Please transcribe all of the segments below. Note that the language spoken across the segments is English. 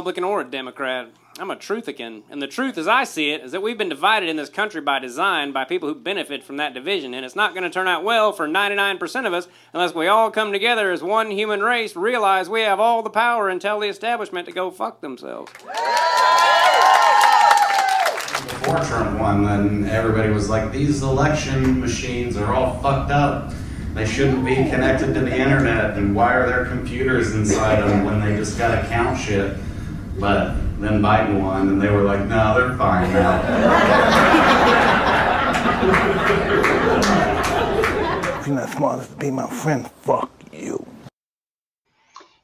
Republican or a Democrat. I'm a truthican. And the truth, as I see it, is that we've been divided in this country by design by people who benefit from that division. And it's not going to turn out well for 99% of us unless we all come together as one human race, realize we have all the power, and tell the establishment to go fuck themselves. Before Trump won, then everybody was like, these election machines are all fucked up. They shouldn't be connected to the internet, and why are there computers inside them when they just gotta count shit? But then Biden won, and they were like, no, they're fine now. If you're not smart enough to be my friend, fuck you.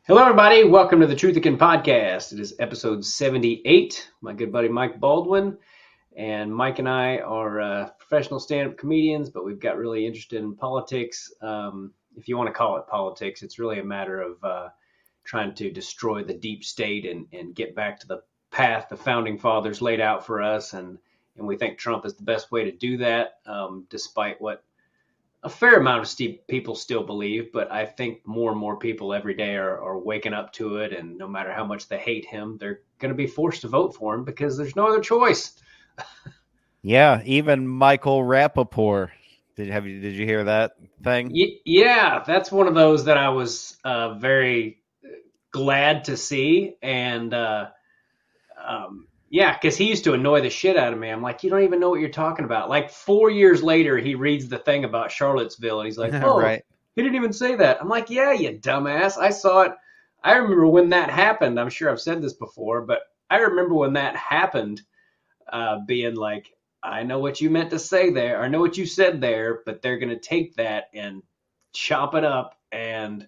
Hello, everybody. Welcome to the Truthican Podcast. It is episode 78. My good buddy Mike Baldwin. And Mike and I are uh, professional stand up comedians, but we've got really interested in politics. Um, if you want to call it politics, it's really a matter of uh, trying to destroy the deep state and, and get back to the path the founding fathers laid out for us. And, and we think Trump is the best way to do that, um, despite what a fair amount of st- people still believe. But I think more and more people every day are, are waking up to it. And no matter how much they hate him, they're going to be forced to vote for him because there's no other choice. Yeah, even Michael Rappaport. Did have you did you hear that thing? Yeah, that's one of those that I was uh, very glad to see, and uh, um, yeah, because he used to annoy the shit out of me. I'm like, you don't even know what you're talking about. Like four years later, he reads the thing about Charlottesville, and he's like, oh, right. he didn't even say that. I'm like, yeah, you dumbass. I saw it. I remember when that happened. I'm sure I've said this before, but I remember when that happened, uh, being like, I know what you meant to say there. I know what you said there, but they're going to take that and chop it up and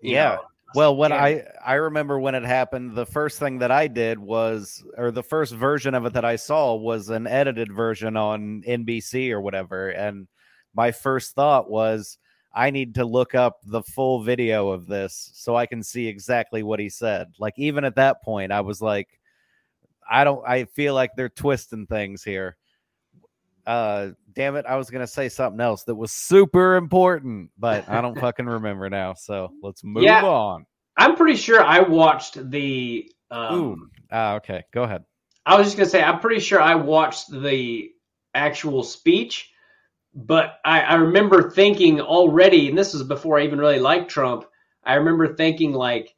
yeah. know, well, when yeah. I I remember when it happened, the first thing that I did was, or the first version of it that I saw was an edited version on NBC or whatever, and my first thought was, I need to look up the full video of this so I can see exactly what he said. Like even at that point, I was like, I don't. I feel like they're twisting things here uh damn it i was gonna say something else that was super important but i don't fucking remember now so let's move Yeah. on I'm pretty sure I watched the. Um, Ooh. ah okay go ahead I was just gonna say I'm pretty sure I watched the actual speech, but I, I remember thinking already, and this was before I even really liked Trump. I remember thinking like,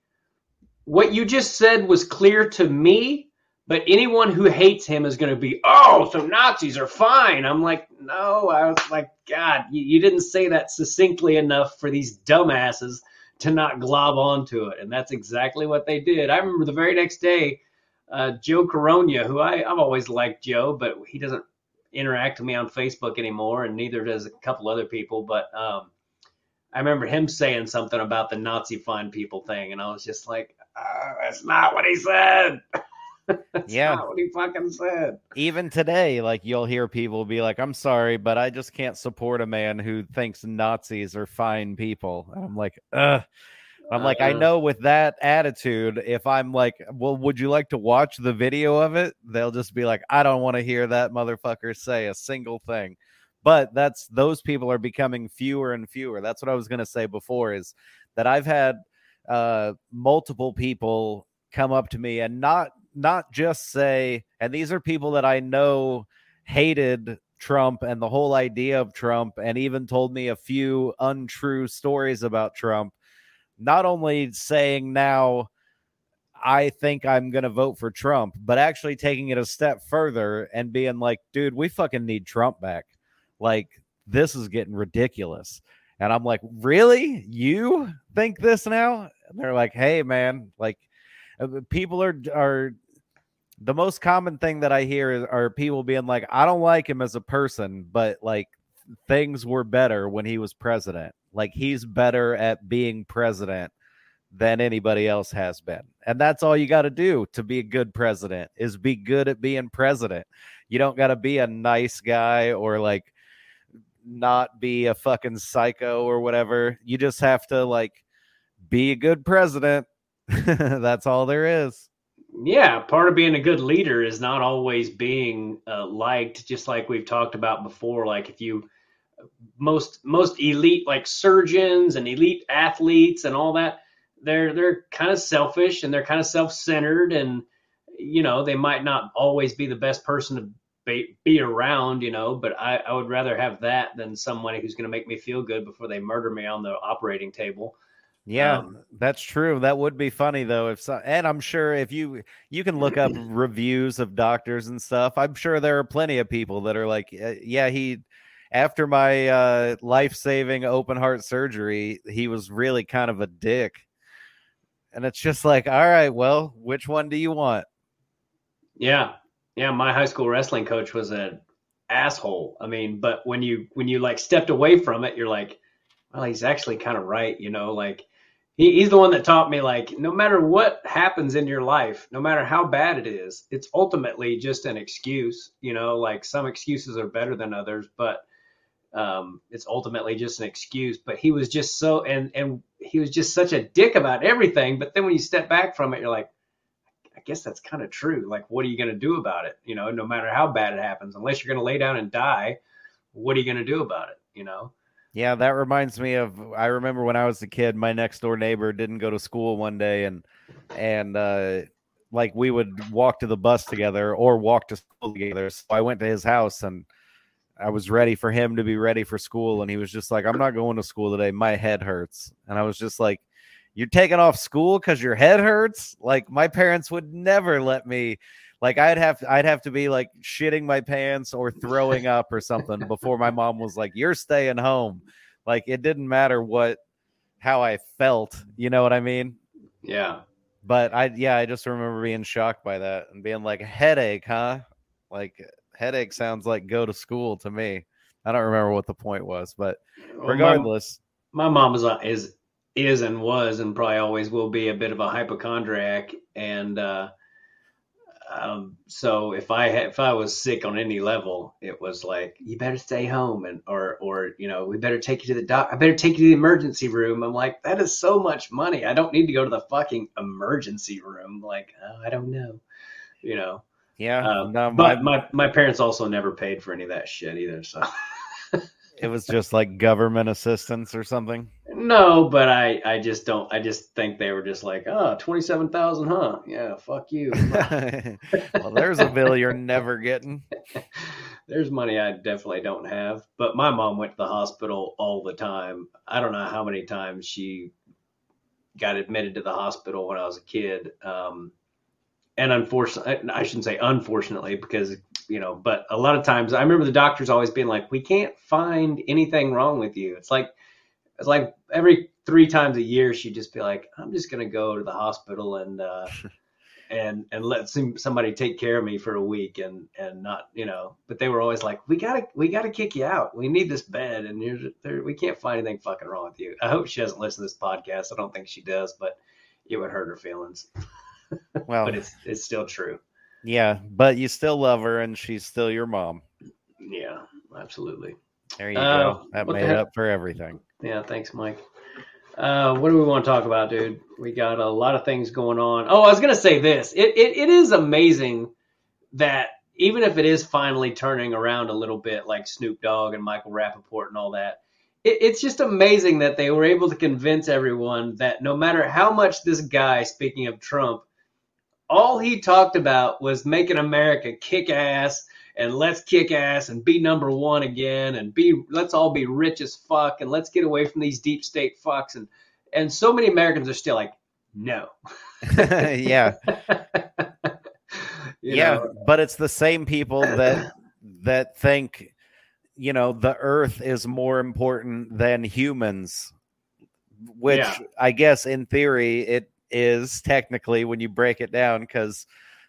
what you just said was clear to me, but anyone who hates him is going to be, oh, so Nazis are fine. I'm like, no, I was like, God, you, you didn't say that succinctly enough for these dumbasses to not glob onto it, and that's exactly what they did. I remember the very next day uh, Joe Coronia, who I, I've always liked Joe, but he doesn't interact with me on Facebook anymore, and neither does a couple other people. But um, I remember him saying something about the Nazi fine people thing, and I was just like, oh, that's not what he said. that's Yeah. not what he fucking said. even today like you'll hear people be like i'm sorry but i just can't support a man who thinks nazis are fine people and i'm like Ugh. i'm like i Uh-uh. know with that attitude if i'm like well would you like to watch the video of it they'll just be like i don't want to hear that motherfucker say a single thing but that's those people are becoming fewer and fewer that's what i was going to say before is that i've had uh multiple people come up to me and not not just say and these are people that i know hated trump and the whole idea of trump and even told me a few untrue stories about trump not only saying now i think i'm going to vote for trump but actually taking it a step further and being like dude we fucking need trump back. Like this is getting ridiculous. And i'm like really? You think this now? And they're like hey man like uh, people are are the most common thing that I hear is, are people being like, I don't like him as a person, but like things were better when he was president. Like he's better at being president than anybody else has been. And that's all you got to do to be a good president is be good at being president. You don't got to be a nice guy or like not be a fucking psycho or whatever. You just have to like be a good president. that's all there is. Yeah, part of being a good leader is not always being uh, liked, just like we've talked about before. Like if you most most elite like surgeons and elite athletes and all that, they're they're kind of selfish and they're kind of self-centered and you know they might not always be the best person to be, be around you know but I, I would rather have that than someone who's going to make me feel good before they murder me on the operating table Yeah, Um, that's true. That would be funny though. If so, and I'm sure if you you can look up reviews of doctors and stuff, I'm sure there are plenty of people that are like, "Uh, yeah, he after my uh, life saving open heart surgery, he was really kind of a dick. And it's just like, all right, well, which one do you want? Yeah. Yeah, my high school wrestling coach was an asshole. I mean, but when you when you like stepped away from it, you're like, well, he's actually kind of right, you know, like he, he's the one that taught me like no matter what happens in your life, no matter how bad it is, it's ultimately just an excuse, you know, like some excuses are better than others, but um, it's ultimately just an excuse. But he was just so and and he was just such a dick about everything. But then when you step back from it, you're like, I guess that's kind of true. Like, what are you going to do about it? You know, no matter how bad it happens, unless you're going to lay down and die, what are you going to do about it? You know? Yeah, that reminds me of I remember when I was a kid, my next door neighbor didn't go to school one day and and uh like we would walk to the bus together or walk to school together. So I went to his house and I was ready for him to be ready for school and he was just like, I'm not going to school today. My head hurts. And I was just like, You're taking off school because your head hurts? Like my parents would never let me like I'd have I'd have to be like shitting my pants or throwing up or something before my mom was like, You're staying home. Like it didn't matter what how I felt, you know what I mean? Yeah. But I yeah, I just remember being shocked by that and being like, headache, huh? Like headache sounds like go to school to me. I don't remember what the point was, but Well, my- regardless, my, mom is a- is is and was and probably always will be a bit of a hypochondriac, and uh, um, so if I had, if I was sick on any level, it was like you better stay home and or or you know we better take you to the doc. I better take you to the emergency room. I'm like that is so much money. I don't need to go to the fucking emergency room. Like oh, I don't know, you know. yeah, Um, no, my, but my my parents also never paid for any of that shit either. So it was just like government assistance or something. no, but I I just don't. I just think they were just like oh, oh twenty seven thousand, huh? Yeah, fuck you. well, there's a bill you're never getting. There's money I definitely don't have. But my mom went to the hospital all the time. I don't know how many times she got admitted to the hospital when I was a kid. Um, and unfortunately, I shouldn't say unfortunately because, you know, but a lot of times I remember the doctors always being like, we can't find anything wrong with you. It's like, it's like every three times a year, she'd just be like, I'm just going to go to the hospital and, uh, and and let some, somebody take care of me for a week and and not you know. But they were always like we gotta we gotta kick you out. We need this bed and you're there we can't find anything fucking wrong with you. I hope she doesn't listen to this podcast. I don't think she does but it would hurt her feelings. Well, but it's it's still true yeah, but you still love her and she's still your mom. yeah absolutely There you Uh, go. That made up for everything. yeah thanks mike uh, what do we want to talk about, dude? We got a lot of things going on. Oh, I was gonna say this. It it, it is amazing that even if it is finally turning around a little bit, like Snoop Dogg and Michael Rappaport and all that, it, it's just amazing that they were able to convince everyone that no matter how much this guy, speaking of Trump, all he talked about was making America kick ass and let's kick ass and be number one again and be let's all be rich as fuck and let's get away from these deep state fucks and and so many Americans are still like no yeah. Yeah, know? but it's the same people that that think you know the earth is more important than humans which Yeah. i guess in theory it is technically when you break it down because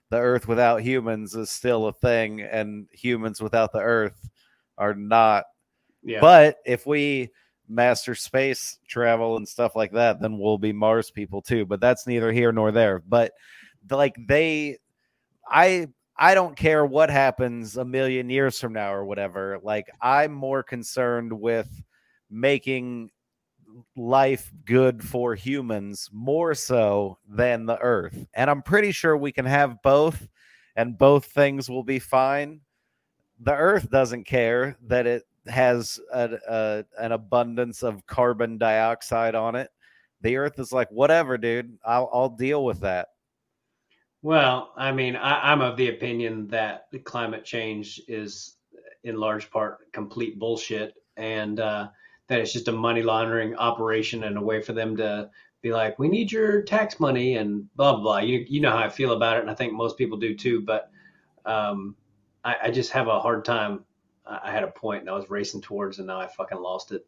the earth without humans is still a thing and humans without the earth are not yeah but if we master space travel and stuff like that, then we'll be Mars people too. But that's neither here nor there. But like they, I, I don't care what happens a million years from now or whatever. Like I'm more concerned with making life good for humans more so than the earth. And I'm pretty sure we can have both and both things will be fine. The earth doesn't care that it has a, a, an abundance of carbon dioxide on it the earth is like whatever dude i'll, I'll deal with that Well, I mean, I, I'm of the opinion that climate change is in large part complete bullshit, and uh, that it's just a money laundering operation and a way for them to be like, we need your tax money and blah blah. blah. You you know how I feel about it, and I think most people do too. But um, I, I just have a hard time. I had a point and I was racing towards, and now I fucking lost it.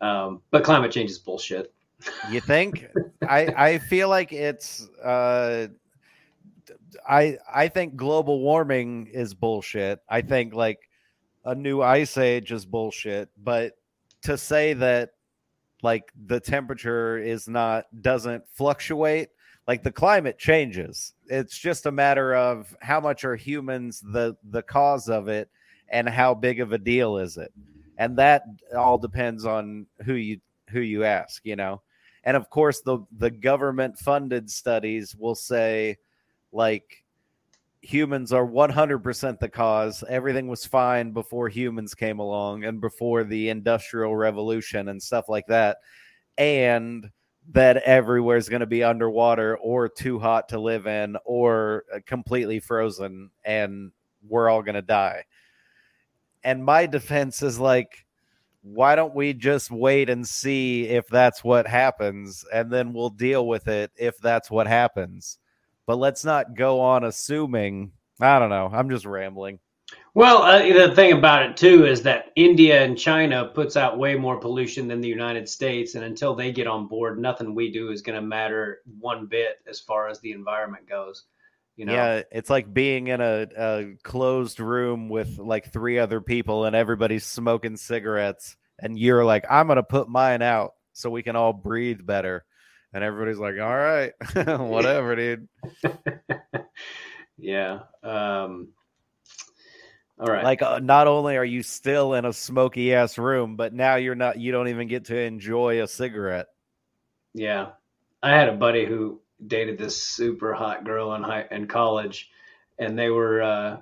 Um, but climate change is bullshit. You think? I I feel like it's uh I I think global warming is bullshit. I think like a new ice age is bullshit, but to say that like the temperature is not doesn't fluctuate, like the climate changes. It's just a matter of how much are humans the the cause of it and how big of a deal is it. And that all depends on who you who you ask, you know and of course the the government funded studies will say like humans are 100% the cause. Everything was fine before humans came along and before the industrial revolution and stuff like that. And that everywhere is going to be underwater or too hot to live in or uh, completely frozen and we're all going to die. And my defense is like why don't we just wait and see if that's what happens? And then we'll deal with it if that's what happens but let's not go on assuming i don't know i'm just rambling Well, uh, the thing about it too is that India and China puts out way more pollution than the United States, and until they get on board, nothing we do is going to matter one bit as far as the environment goes. You know, yeah it's like being in a, a closed room with like three other people and everybody's smoking cigarettes and you're like i'm gonna put mine out so we can all breathe better and everybody's like all right whatever dude yeah. Um, all right. like uh, not only are you still in a smoky ass room but now you're not you don't even get to enjoy a cigarette Yeah, I had a buddy who dated this super hot girl in high in college, and they were. Uh,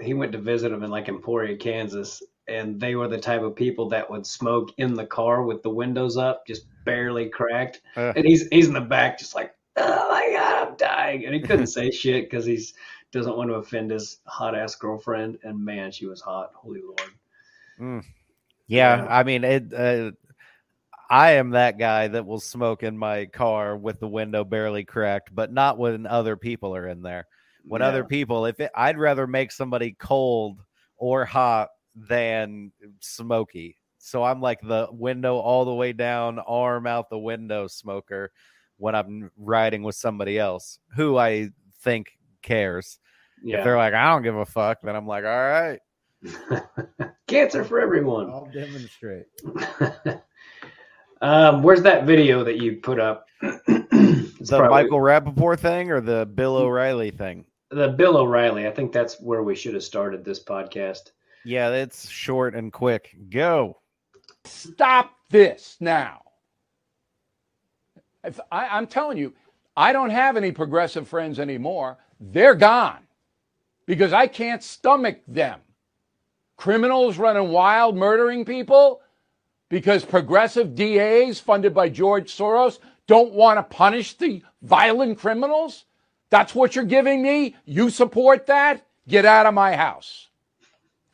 he went to visit them in like Emporia, Kansas, and they were the type of people that would smoke in the car with the windows up, just barely cracked, Uh. and he's he's in the back, just like, oh my god, I'm dying, and he couldn't say shit because he's doesn't want to offend his hot ass girlfriend, and man, she was hot. Holy lord. Yeah, Yeah. I mean it. Uh, I am that guy that will smoke in my car with the window barely cracked, but not when other people are in there. When Yeah. other people, if it, I'd rather make somebody cold or hot than smoky. So I'm like the window all the way down, arm out the window smoker when I'm riding with somebody else who I think cares. If they're like, I don't give a fuck, then I'm like, all right, cancer for everyone. I'll demonstrate. um, where's that video that you put up? It's the probably- Michael Rappaport thing or the Bill O'Reilly thing? the Bill O'Reilly. I think that's where we should have started this podcast. Yeah, it's short and quick. Go. Stop this now. If I, I'm telling you, I don't have any progressive friends anymore. They're gone because I can't stomach them. Criminals running wild, murdering people because progressive DAs funded by George Soros don't want to punish the violent criminals. That's what you're giving me? You support that? Get out of my house.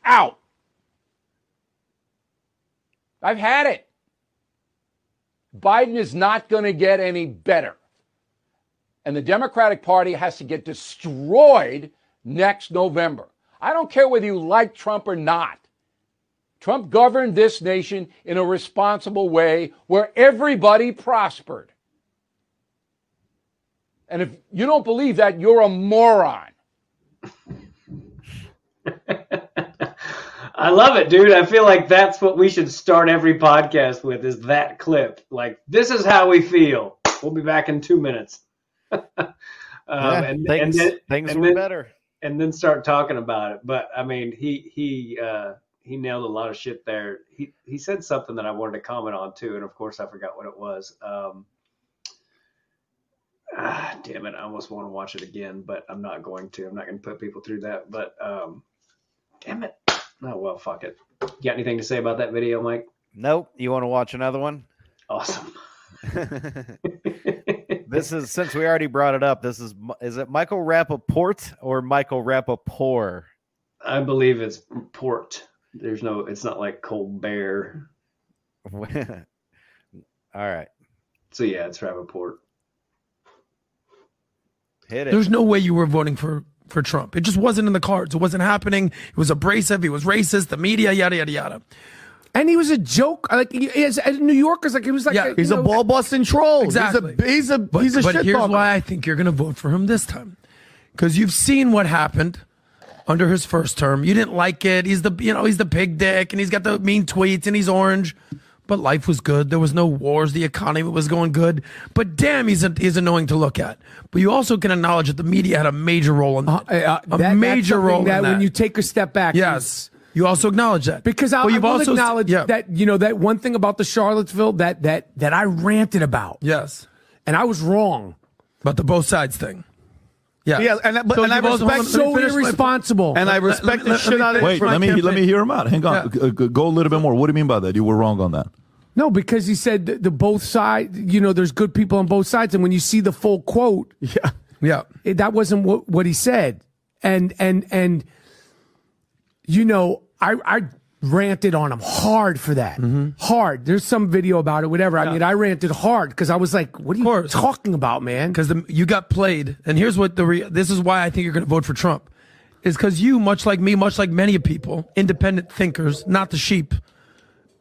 Out. I've had it. Biden is not going to get any better. And the Democratic Party has to get destroyed next November. I don't care whether you like Trump or not. Trump governed this nation in a responsible way where everybody prospered. And if you don't believe that, you're a moron. I love it, dude. I feel like that's what we should start every podcast with is that clip. Like, this is how we feel. We'll be back in two minutes. um, Yeah, and, things and then, things and were then- better. and then start talking about it. But I mean, he he uh, he nailed a lot of shit there. He he said something that I wanted to comment on too, and of course I forgot what it was. Um, ah, damn it! I almost want to watch it again, but I'm not going to. I'm not going to put people through that. But um, damn it! Oh well, fuck it. You got anything to say about that video, Mike? Nope. You want to watch another one? Awesome. this is since we already brought it up. This is is it Michael Rappaport or Michael Rappaport? I believe it's port. There's no. It's not like Colbert. All right, So yeah, it's Rappaport. hit it. There's no way you were voting for for Trump. It just wasn't in the cards. It wasn't happening. It was abrasive. He was racist. The media, yada yada yada. And he was a joke. Like he, as, as New Yorkers, like he was like Yeah, a, He's you a ball busting troll. Exactly. He's a he's a But, he's a but shit here's talker. why I think you're going to vote for him this time, because you've seen what happened under his first term. You didn't like it. He's the you know he's the pig dick, and he's got the mean tweets, and he's orange. But life was good. There was no wars. The economy was going good. But damn, he's a, he's annoying to look at. But you also can acknowledge that the media had a major role in uh, that. uh, a that- major role that in that. when you take a step back. yes, you also acknowledge that Because I, I you've will also acknowledge yeah. that you know that one thing about the Charlottesville that that that I ranted about, Yes, and I was wrong. about the both sides thing. Yeah, Yeah, and I- but- and I you've also- respect- So irresponsible. and I respect let- the let- shit let out of finish. Wait, my let me let me hear him out. Hang on, Yeah. G- g- go a little bit more. What do you mean by that? You were wrong on that. No, because he said the, the both sides. You know, there's good people on both sides, and when you see the full quote, Yeah. Yeah, it, that wasn't what, what he said. And and and you know, I I ranted on him hard for that. Mm-hmm. Hard. There's some video about it, whatever. I mean, I ranted hard because I was like, "What are you talking about, man?" because you got played, and here's what the re- this is why I think you're going to vote for Trump, is because you, much like me, much like many people, independent thinkers, not the sheep,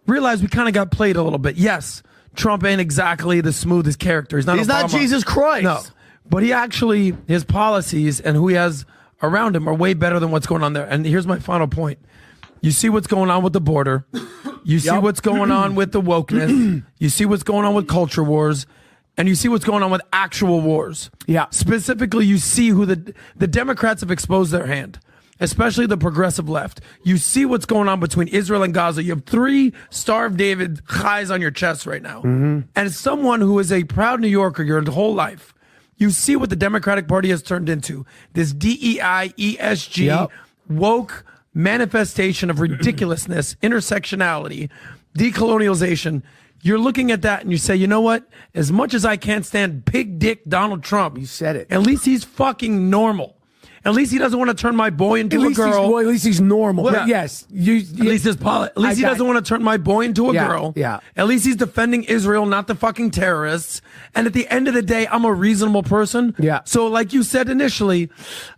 realize we kind of got played a little bit. Yes, Trump ain't exactly the smoothest character. He's not. He's not Jesus Christ. No, but he actually his policies and who he has around him are way better than what's going on there. And here's my final point: you see what's going on with the border, you see what's going on with the wokeness, you see what's going on with culture wars, and you see what's going on with actual wars. Yeah. specifically, you see who the the Democrats have exposed their hand. Especially the progressive left. You see what's going on between Israel and Gaza. You have three Star of David highs on your chest right now. Mm-hmm. And as someone who is a proud New Yorker your whole life, you see what the Democratic Party has turned into. This DEI, ESG, Yep. woke manifestation of ridiculousness, intersectionality, decolonialization. You're looking at that and you say, you know what? As much as I can't stand pig dick Donald Trump, You said it. At least he's fucking normal. At least he doesn't want to turn my boy into At a girl. well, at least he's normal. But yes, you. At least his poli- At least I he doesn't want to turn my boy into a Yeah, girl. yeah. At least he's defending Israel, not the fucking terrorists. And at the end of the day, I'm a reasonable person. Yeah. So, like you said initially,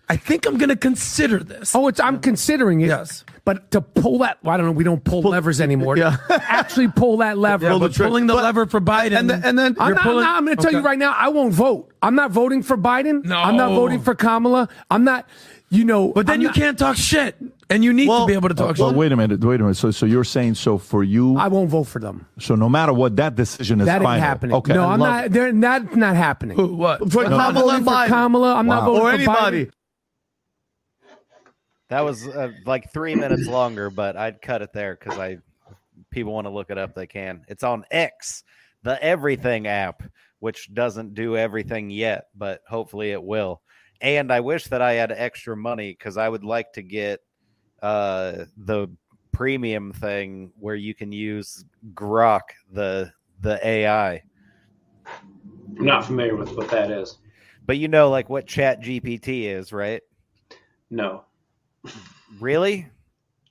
I think I'm going to consider this. Oh, it's I'm considering it. Yes. But to pull that, well, I don't know. We don't pull levers anymore. Yeah. Actually, pull that lever. yeah, but trick. pulling the But- lever for Biden, and then- and then- I'm you're not, pulling. I'm going to tell you right now, I won't vote. I'm not voting for Biden. No. I'm not voting for Kamala. I'm not, you know. But then I'm you not- can't talk shit, and you need to be able to talk Well, shit. wait a minute. Wait a minute. So, so you're saying so for you? I won't vote for them. so no matter what, that decision is That ain't happening. Okay. No, I I'm love not. They're that's not happening. Who, what? For I'm Kamala voting and for Kamala. I'm not voting Or for anybody. Biden. That was uh, like three minutes longer, but I'd cut it there because I people want to look it up. They can. It's on X, the Everything app, which doesn't do everything yet, but hopefully it will. And I wish that I had extra money because I would like to get uh, the premium thing where you can use Grok, the the AI. I'm not familiar with what that is. But you know, like what Chat GPT is, right? No, Really?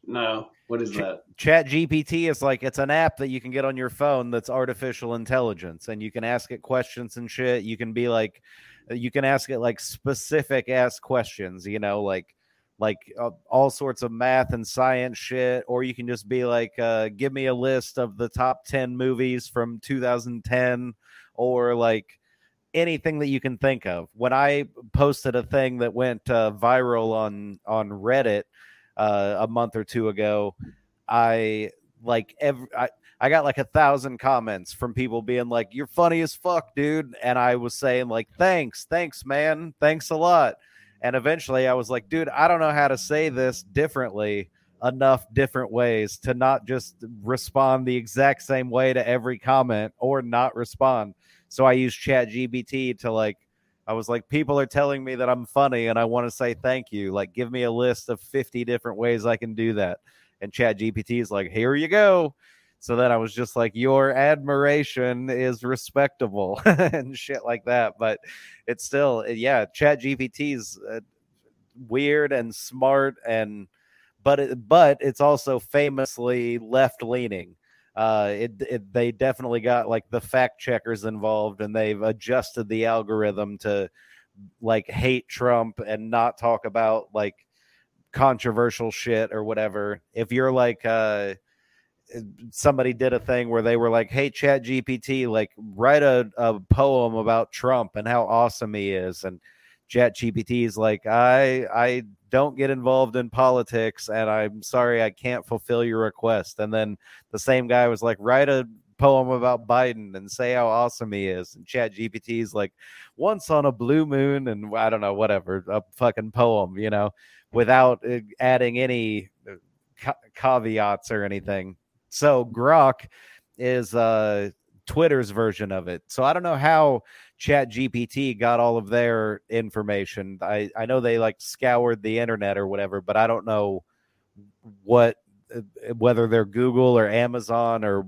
no. What is that? Chat GPT is like it's an app that you can get on your phone that's artificial intelligence and you can ask it questions and shit. You can be like you can ask it like specific ass questions, you know, like like uh, all sorts of math and science shit or you can just be like uh give me a list of the top 10 movies from 2010 or like anything that you can think of. When I posted a thing that went uh, viral on on Reddit uh, a month or two ago, I like every I, I got like a thousand comments from people being like, "You're funny as fuck, dude," and I was saying like, "Thanks, thanks, man, thanks a lot." And eventually, I was like, "Dude, I don't know how to say this differently." enough different ways to not just respond the exact same way to every comment or not respond so I use Chat GPT to like, I was like, people are telling me that I'm funny and I want to say thank you. Like, give me a list of 50 different ways I can do that. And Chat GPT is like, here you go. So then I was just like, your admiration is respectable and shit like that. But it's still, yeah, Chat GPT's uh, weird and smart and, but it, but it's also famously left leaning. Uh, it, it they definitely got like the fact checkers involved and they've adjusted the algorithm to like hate Trump and not talk about like controversial shit or whatever. If you're like uh somebody did a thing where they were like, "Hey, Chat GPT, like write a, a poem about Trump and how awesome he is," and Chat GPT is like, "I I don't get involved in politics, and I'm sorry I can't fulfill your request." And then the same guy was like, "Write a poem about Biden and say how awesome he is," and Chat GPT is like, "Once on a blue moon," and I don't know, whatever, a fucking poem, you know, without uh, adding any uh, caveats or anything. So Grok is uh Twitter's version of it. So I don't know how Chat GPT got all of their information. I I know they like scoured the internet or whatever, but I don't know what uh, whether they're Google or Amazon or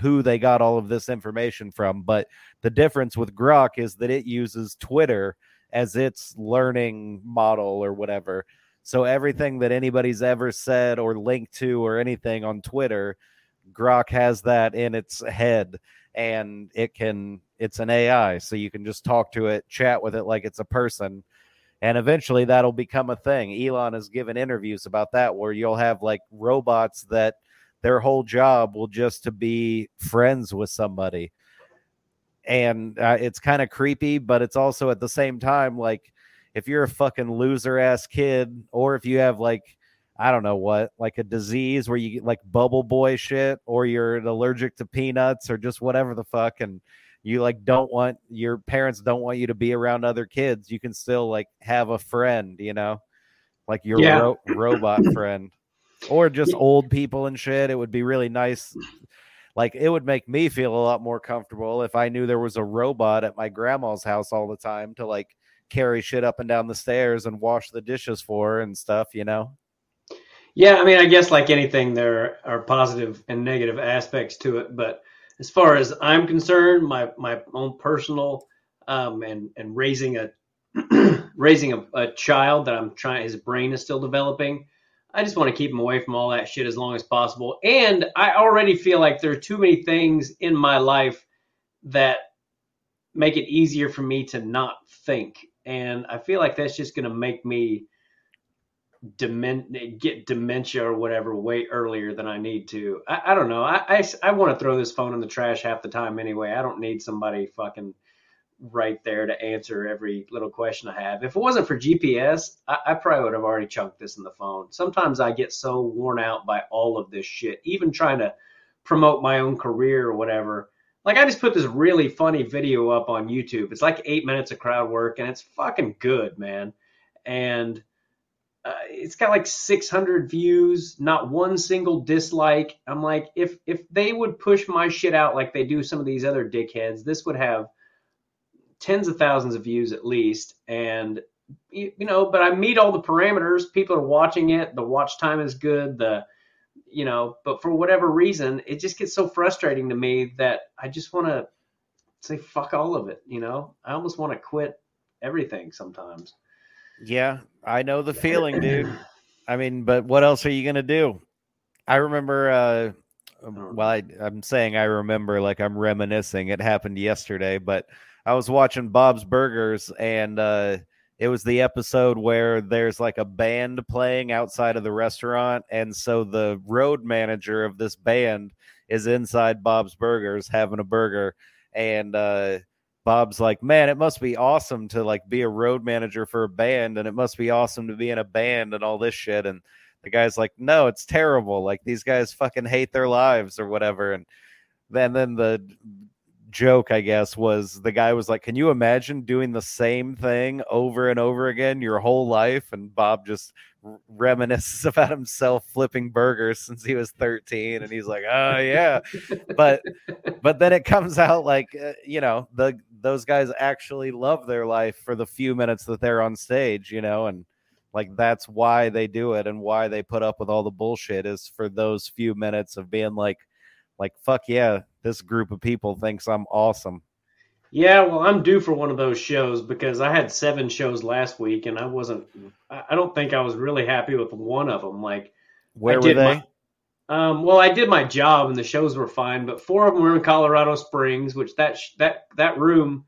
who they got all of this information from. But the difference with Grok is that it uses Twitter as its learning model or whatever. So everything that anybody's ever said or linked to or anything on Twitter, Grok has that in its head and it can it's an AI, so you can just talk to it, chat with it like it's a person. And eventually that'll become a thing. Elon has given interviews about that where you'll have like robots that their whole job will just to be friends with somebody. And uh, it's kind of creepy, but it's also at the same time like if you're a fucking loser ass kid or if you have like I don't know what, like a disease where you get like bubble boy shit, or you're allergic to peanuts, or just whatever the fuck, and you like don't want your parents don't want you to be around other kids, you can still like have a friend, you know, like your Yeah. ro- robot friend, or just old people and shit. It would be really nice. Like it would make me feel a lot more comfortable if I knew there was a robot at my grandma's house all the time to like carry shit up and down the stairs and wash the dishes for her and stuff, you know. Yeah, I mean, I guess like anything, there are positive and negative aspects to it. But as far as I'm concerned, my my own personal um, and and raising a raising a, a child that I'm trying, his brain is still developing. I just want to keep him away from all that shit as long as possible. And I already feel like there are too many things in my life that make it easier for me to not think. And I feel like that's just going to make me demen- get dementia or whatever way earlier than I need to. I, I don't know. I, I, want to throw this phone in the trash half the time anyway. I don't need somebody fucking right there to answer every little question I have. If it wasn't for GPS, I, I probably would have already chunked this in the phone. Sometimes I get so worn out by all of this shit, even trying to promote my own career or whatever. Like I just put this really funny video up on YouTube. It's like eight minutes of crowd work, and it's fucking good, man. And uh, it's got like 600 views, not one single dislike. I'm like, if if they would push my shit out like they do some of these other dickheads, this would have tens of thousands of views at least. And you, you know, but I meet all the parameters. People are watching it. The watch time is good. The you know, but for whatever reason, it just gets so frustrating to me that I just want to say fuck all of it. You know, I almost want to quit everything sometimes. Yeah, I know the feeling, dude. I mean, but what else are you gonna do? I remember. uh Well, I, I'm saying I remember, like I'm reminiscing. It happened yesterday, but I was watching Bob's Burgers, and uh it was the episode where there's like a band playing outside of the restaurant, and so the road manager of this band is inside Bob's Burgers having a burger, and uh Bob's like, man, it must be awesome to like be a road manager for a band, and it must be awesome to be in a band and all this shit. And the guy's like, no, it's terrible. Like these guys fucking hate their lives or whatever. And then then the joke, I guess, was the guy was like, can you imagine doing the same thing over and over again your whole life? And Bob just reminisces about himself flipping burgers since he was 13 and he's like oh yeah but but then it comes out like uh, you know the those guys actually love their life for the few minutes that they're on stage you know and like that's why they do it and why they put up with all the bullshit is for those few minutes of being like like fuck yeah, this group of people thinks I'm awesome. Yeah, well, I'm due for one of those shows because I had seven shows last week, and I wasn't. I don't think I was really happy with one of them. Like, Where I were they? my- um, well, I did my job, and the shows were fine, but four of them were in Colorado Springs, which that sh- that that room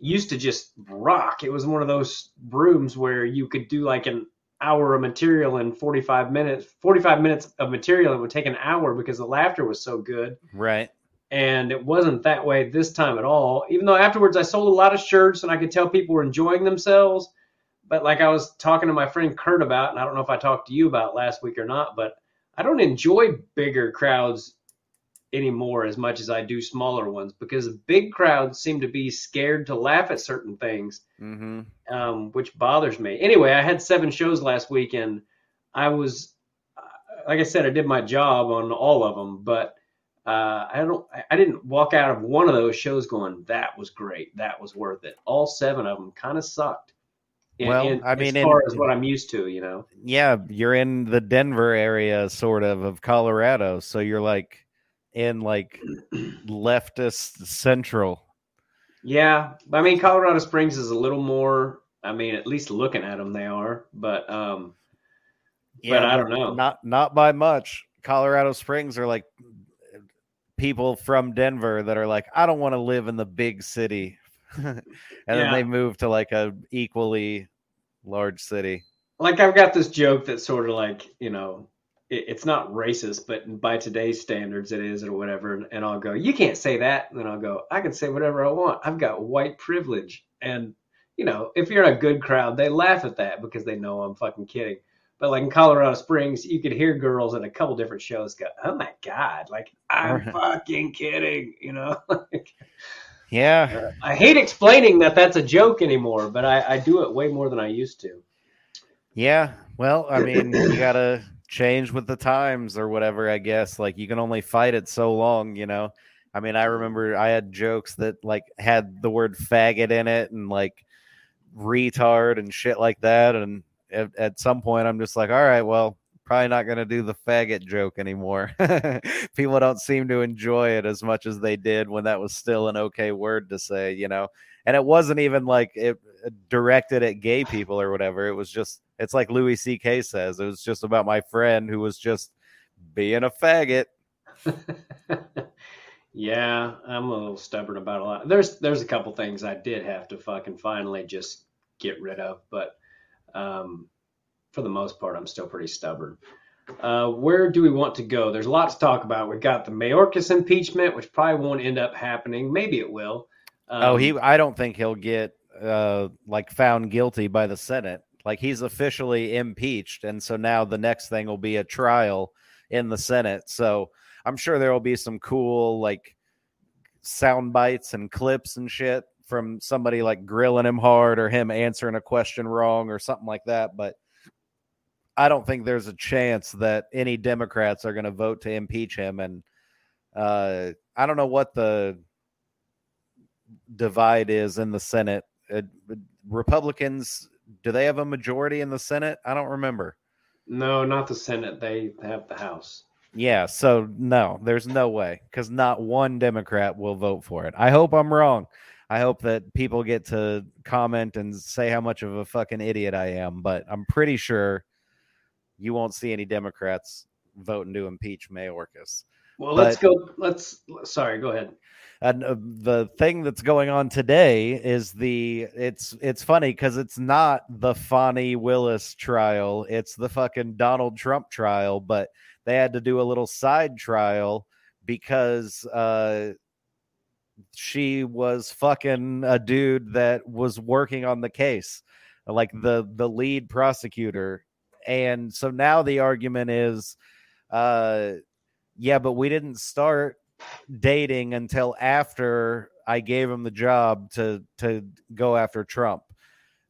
used to just rock. It was one of those rooms where you could do like an hour of material in 45 minutes. 45 minutes of material it would take an hour because the laughter was so good right. And it wasn't that way this time at all. Even though afterwards I sold a lot of shirts and I could tell people were enjoying themselves. But like I was talking to my friend Kurt about, and I don't know if I talked to you about last week or not, but I don't enjoy bigger crowds anymore as much as I do smaller ones because big crowds seem to be scared to laugh at certain things Mm-hmm. um, which bothers me. Anyway, I had seven shows last week, and I was, like I said, I did my job on all of them, but uh, I don't, I- didn't walk out of one of those shows going, "That was great, that was worth it." All seven of them kind of sucked. Well, I mean, as far in- as what I'm used to, you know. Yeah, you're in the Denver area, sort of, of Colorado. So you're like in like leftist central. Yeah, I mean, Colorado Springs is a little more. I mean, at least looking at them, they are, but um, but I don't know. Not not by much. Colorado Springs are like people from Denver that are like, I don't want to live in the big city. and then they move to like a equally large city. like I've got this joke that's sort of like you know it, it's not racist, but by today's standards it is or whatever. And, and I'll go, you can't say that. And then I'll go, I can say whatever I want. I've got white privilege. And you know, if you're in a good crowd, they laugh at that because they know I'm fucking kidding. But like in Colorado Springs, you could hear girls at a couple different shows go, "Oh my god!" Like I'm fucking kidding, you know. Like, Yeah. Uh, I hate explaining that that's a joke anymore, but I, I do it way more than I used to. Yeah. Well, I mean, you gotta change with the times or whatever, I guess. Like you can only fight it so long, you know. I mean, I remember I had jokes that like had the word faggot in it and like retard and shit like that. And at, at some point I'm just like, all right, well, probably not gonna do the faggot joke anymore. People don't seem to enjoy it as much as they did when that was still an okay word to say, you know. And it wasn't even like it uh, directed at gay people or whatever. It was just it's like Louis C.K. says. It was just about my friend who was just being a faggot. yeah, I'm a little stubborn about a lot. There's there's a couple things I did have to fucking finally just get rid of, but um, for the most part, I'm still pretty stubborn. Uh, where do we want to go? There's a lot to talk about. We've got the Mayorkas impeachment, which probably won't end up happening. Maybe it will. Um, oh, he I don't think he'll get uh like found guilty by the Senate. Like he's officially impeached and so now the next thing will be a trial in the Senate. So I'm sure there will be some cool like sound bites and clips and shit from somebody like grilling him hard or him answering a question wrong or something like that, but I don't think there's a chance that any Democrats are going to vote to impeach him and uh I don't know what the divide is in the Senate. Uh, Republicans, do they have a majority in the Senate? I don't remember. no, not the Senate. They have the House. Yeah, so no, there's no way because not one Democrat will vote for it. I hope I'm wrong. I hope that people get to comment and say how much of a fucking idiot I am, but I'm pretty sure you won't see any Democrats voting to impeach Mayorkas. Well, let's go. Let's. Sorry, go ahead. and uh, the thing that's going on today is the it's it's funny because it's not the Fani Willis trial, it's the fucking Donald Trump trial, but they had to do a little side trial because uh she was fucking a dude that was working on the case, like the the lead prosecutor. And so now the argument is uh yeah, but we didn't start dating until after I gave him the job to to go after Trump,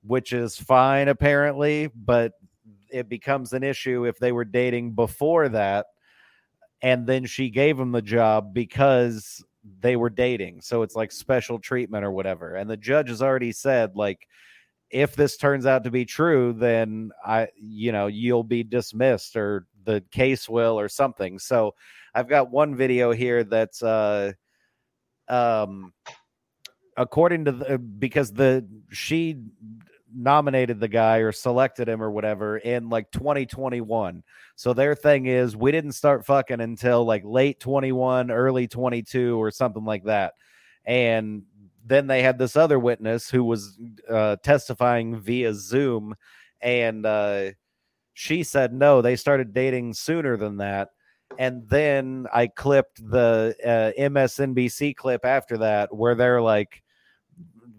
which is fine apparently, but it becomes an issue if they were dating before that and then she gave him the job because they were dating. So it's like special treatment or whatever. And the judge has already said like if this turns out to be true, then I you know, you'll be dismissed or the case will or something. So I've got one video here that's uh um according to the because the she nominated the guy or selected him or whatever in like 2021. So their thing is we didn't start fucking until like late 21, early 22 or something like that. And then they had this other witness who was uh, testifying via Zoom and uh, she said no, they started dating sooner than that. And then I clipped the uh, MSNBC clip after that where they're like,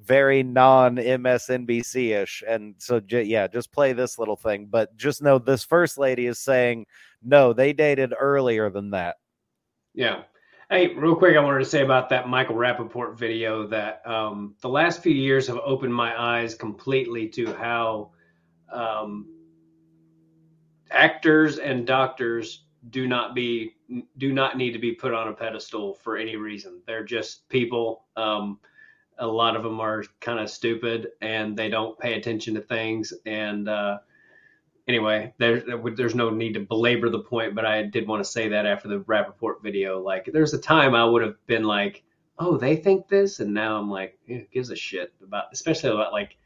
very non MSNBC ish. And so, j- yeah, just play this little thing. But just know this first lady is saying, no, they dated earlier than that. Yeah. Hey, real quick, I wanted to say about that Michael Rappaport video that um, the last few years have opened my eyes completely to how um, actors and doctors do not be do not need to be put on a pedestal for any reason. They're just people. Um, a lot of them are kind of stupid and they don't pay attention to things. And uh, anyway, there's there's no need to belabor the point, but I did want to say that after the Rappaport video, like there's a time I would have been like, oh, they think this, and now I'm like, who gives a shit about, especially about like.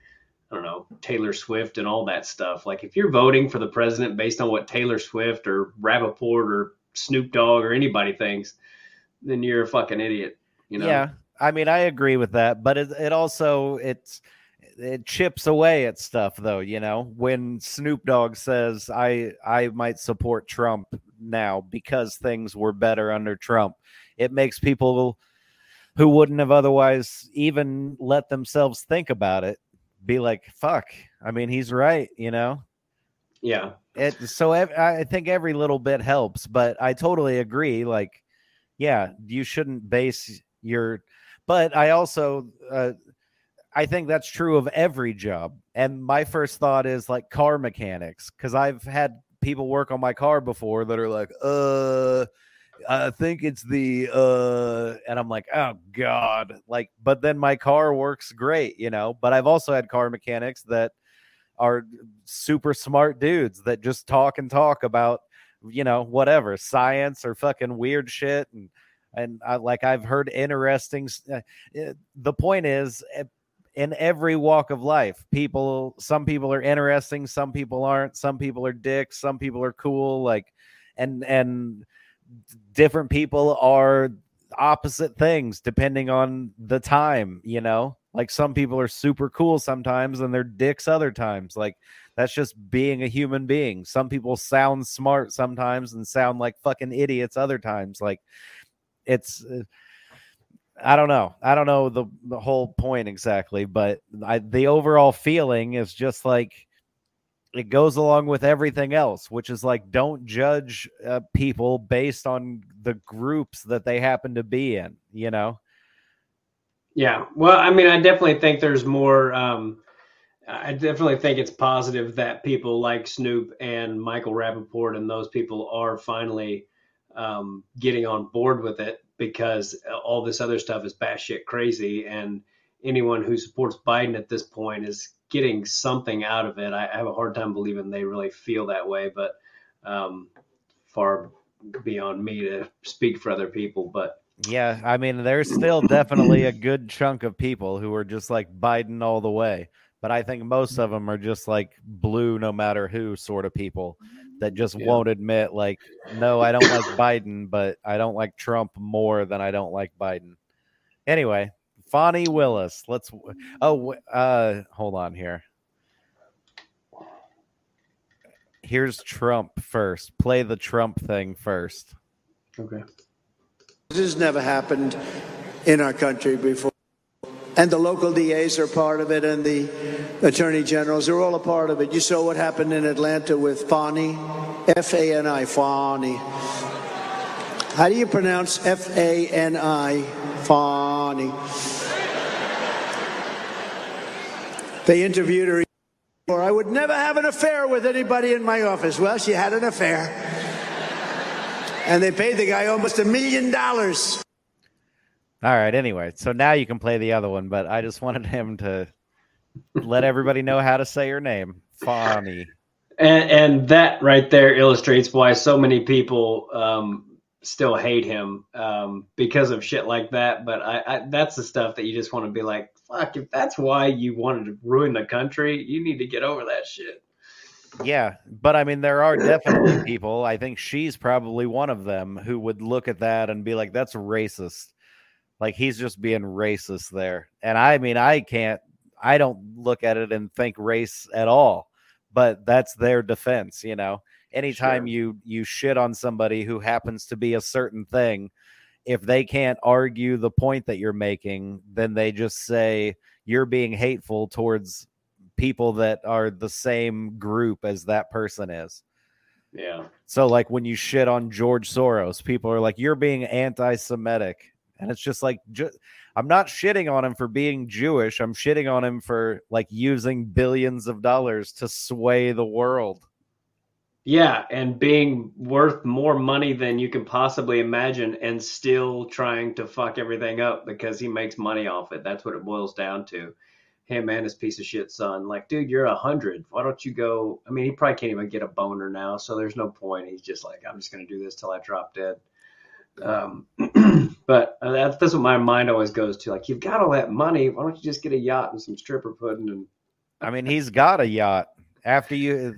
I don't know, Taylor Swift and all that stuff. Like, if you're voting for the president based on what Taylor Swift or Rappaport or Snoop Dogg or anybody thinks, then you're a fucking idiot. You know? Yeah, I mean, I agree with that, but it, it also it's it chips away at stuff though. You know, when Snoop Dogg says I I might support Trump now because things were better under Trump, it makes people who wouldn't have otherwise even let themselves think about it be like, "Fuck." I mean, he's right. You know. Yeah. It so ev- I think every little bit helps, but I totally agree. Like, yeah, you shouldn't base your but I also uh, I think that's true of every job. And my first thought is like car mechanics because I've had people work on my car before that are like, uh, I think it's the uh, and I'm like, oh god, like, but then my car works great, you know. But I've also had car mechanics that are super smart dudes that just talk and talk about, you know, whatever science or fucking weird shit and and I, like I've heard interesting. Uh, the point is, eh, in every walk of life, people, some people are interesting, some people aren't, some people are dicks, some people are cool, like, and and different people are opposite things depending on the time, you know. Like some people are super cool sometimes and they're dicks other times. Like that's just being a human being. Some people sound smart sometimes and sound like fucking idiots other times. Like it's uh, I don't know. I don't know the the whole point exactly, but I, the overall feeling is just like it goes along with everything else, which is like don't judge uh, people based on the groups that they happen to be in. You know. Yeah. Well, I mean, I definitely think there's more. Um, I definitely think it's positive that people like Snoop and Michael Rappaport and those people are finally um, getting on board with it because all this other stuff is batshit crazy, and anyone who supports Biden at this point is getting something out of it. I, have a hard time believing they really feel that way, but um, far beyond me to speak for other people. But yeah, I mean, there's still definitely a good chunk of people who are just like Biden all the way. But I think most of them are just like blue, no matter who sort of people that just yeah. won't admit like no i don't like biden but i don't like trump more than i don't like biden. Anyway Fani willis let's oh uh hold on here. Here's trump first. Play the trump thing first. Okay. This has never happened in our country before and the local DAs are part of it, and the attorney generals are all a part of it. You saw what happened in Atlanta with Fani, F A N I, Fani. How do you pronounce F A N I, Fani? They interviewed her. Or I would never have an affair with anybody in my office. Well, she had an affair. And they paid the guy almost a million dollars. All right. Anyway, so now you can play the other one, but I just wanted him to let everybody know how to say your name, Fani. And, and that right there illustrates why so many people um, still hate him um, because of shit like that. But I, I that's the stuff that you just want to be like, fuck. If that's why you wanted to ruin the country, you need to get over that shit. Yeah, but I mean, there are definitely people. I think she's probably one of them who would look at that and be like, "That's racist." Like he's just being racist there. And I mean, I can't. I don't look at it and think race at all. But that's their defense, you know. Anytime Sure. you you shit on somebody who happens to be a certain thing, if they can't argue the point that you're making, then they just say you're being hateful towards people that are the same group as that person is. Yeah. So, like when you shit on George Soros, people are like, "You're being anti-Semitic," and it's just like, ju- I'm not shitting on him for being Jewish. I'm shitting on him for like using billions of dollars to sway the world. Yeah, and being worth more money than you can possibly imagine and still trying to fuck everything up because he makes money off it. That's what it boils down to. Him and his piece of shit son. Like, dude, you're a hundred. Why don't you go? I mean, he probably can't even get a boner now, so there's no point. He's just like, I'm just gonna do this till I drop dead. Um, but uh, that's, that's what my mind always goes to. Like, you've got all that money. Why don't you just get a yacht and some stripper pudding and I mean, he's got a yacht. After you,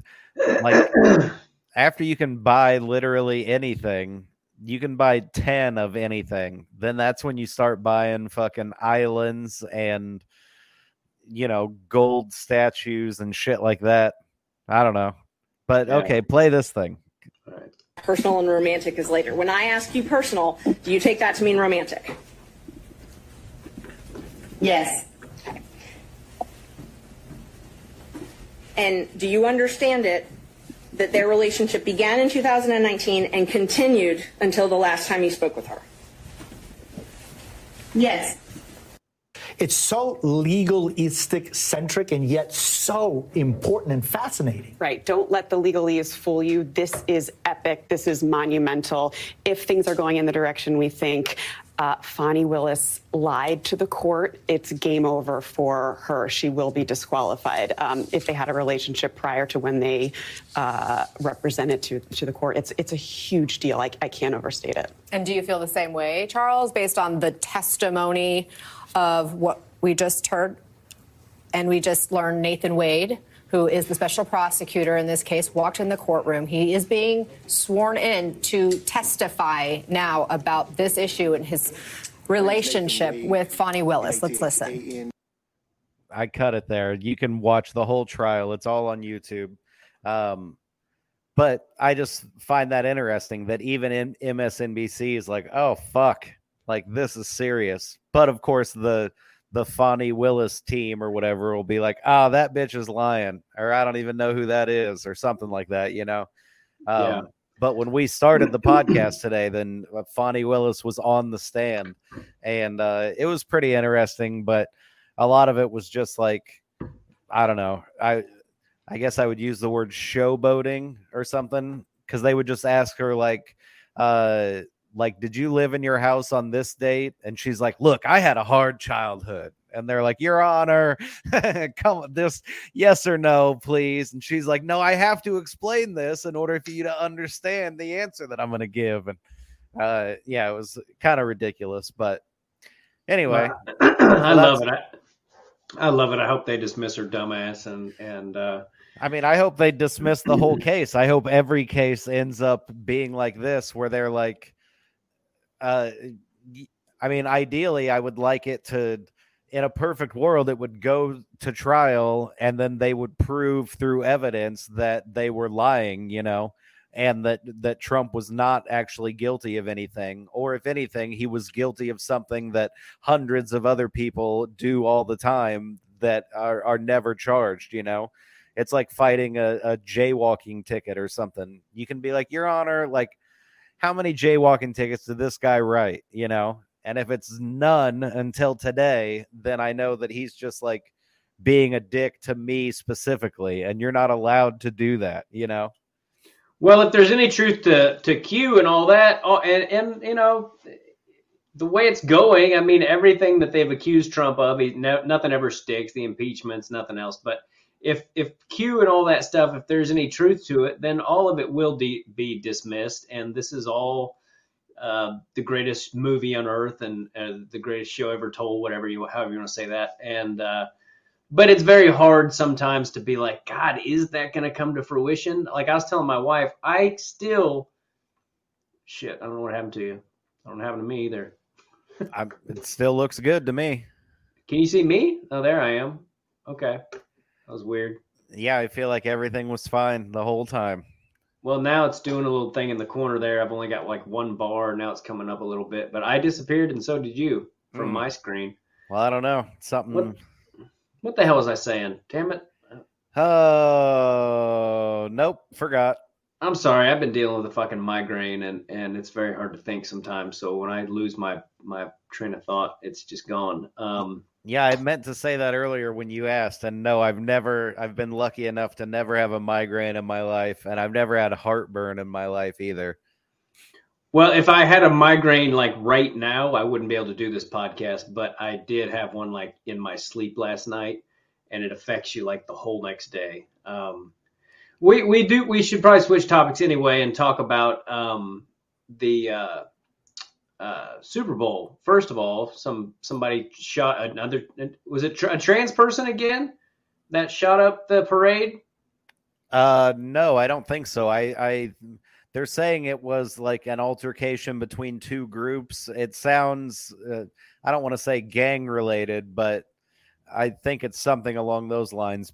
like, after you can buy literally anything, you can buy 10 of anything. Then that's when you start buying fucking islands and, you know, gold statues and shit like that. I don't know. But Yeah. okay, play this thing. Personal and romantic is later. When I ask you personal, do you take that to mean romantic? Yes. And do you understand it that their relationship began in 2019 and continued until the last time you spoke with her? Yes. It's so legalistic centric and yet so important and fascinating. Right. Don't let the legalese fool you. This is epic. This is monumental. If things are going in the direction we think, uh, Fani Willis lied to the court. It's game over for her. She will be disqualified. Um, if they had a relationship prior to when they uh, represented to, to the court, it's it's a huge deal. I, I can't overstate it. And do you feel the same way, Charles, based on the testimony of what we just heard? And we just learned Nathan Wade, who is the special prosecutor in this case, walked in the courtroom. He is being sworn in to testify now about this issue and his relationship with Fani Willis. Let's listen. I cut it there. You can watch the whole trial. It's all on YouTube. Um, but I just find that interesting that even in MSNBC is like, oh fuck, like this is serious. But of course, the the Fani Willis team or whatever will be like, oh, that bitch is lying, or I don't even know who that is, or something like that, you know. Um, Yeah. But when we started the podcast today, then uh, Fani Willis was on the stand, and uh, it was pretty interesting. But a lot of it was just like, I don't know. I I guess I would use the word showboating or something because they would just ask her like, uh, like, did you live in your house on this date? And she's like, look, I had a hard childhood. And they're like, Your Honor, come this yes or no, please. And she's like, No, I have to explain this in order for you to understand the answer that I'm going to give. And uh, yeah, it was kind of ridiculous, but anyway, I love it. I, I love it. I hope they dismiss her dumbass and and uh, I mean, I hope they dismiss the whole case. I hope every case ends up being like this, where they're like, uh, I mean, ideally, I would like it to, in a perfect world, it would go to trial and then they would prove through evidence that they were lying, you know, and that that Trump was not actually guilty of anything, or if anything, he was guilty of something that hundreds of other people do all the time that are are never charged, you know it's like fighting a, a jaywalking ticket or something. You can be like, Your Honor, like, how many jaywalking tickets did this guy write? You know, and if it's none until today, then I know that he's just like being a dick to me specifically, and you're not allowed to do that. You know, Well, if there's any truth to to Q and all that, and and you know, the way it's going, I mean, everything that they've accused Trump of, he, no, nothing ever sticks. The impeachments, nothing else. But if if Q and all that stuff, if there's any truth to it, then all of it will de- be dismissed, and this is all uh, the greatest movie on earth and uh, the greatest show ever told, whatever you, however you want to say that. And, uh, but it's very hard sometimes to be like, God, is that going to come to fruition? Like I was telling my wife, I still, shit, I don't know what happened to you. I don't happen to me either. I, it still looks good to me. Can you see me? Oh, there I am. Okay. That was weird. Yeah, I feel like everything was fine the whole time. Well, now it's doing a little thing in the corner there. I've only got like one bar. Now it's coming up a little bit, but I disappeared and so did you from Mm. my screen. Well, I don't know. Something. What, what the hell was I saying? Damn it. Oh, nope. Forgot. I'm sorry. I've been dealing with a fucking migraine and, and it's very hard to think sometimes. So when I lose my, my train of thought, it's just gone. Um, Yeah, I meant to say that earlier when you asked. And no, I've never, I've been lucky enough to never have a migraine in my life. And I've never had a heartburn in my life either. Well, if I had a migraine like right now, I wouldn't be able to do this podcast, but I did have one like in my sleep last night and it affects you like the whole next day. Um, we, we do, we should probably switch topics anyway and talk about, um, the, uh, uh, Super Bowl. First of all, some, somebody shot another, was it a trans person again that shot up the parade? Uh, no, I don't think so. I, I, they're saying it was like an altercation between two groups. It sounds, uh, I don't want to say gang related, but I think it's something along those lines.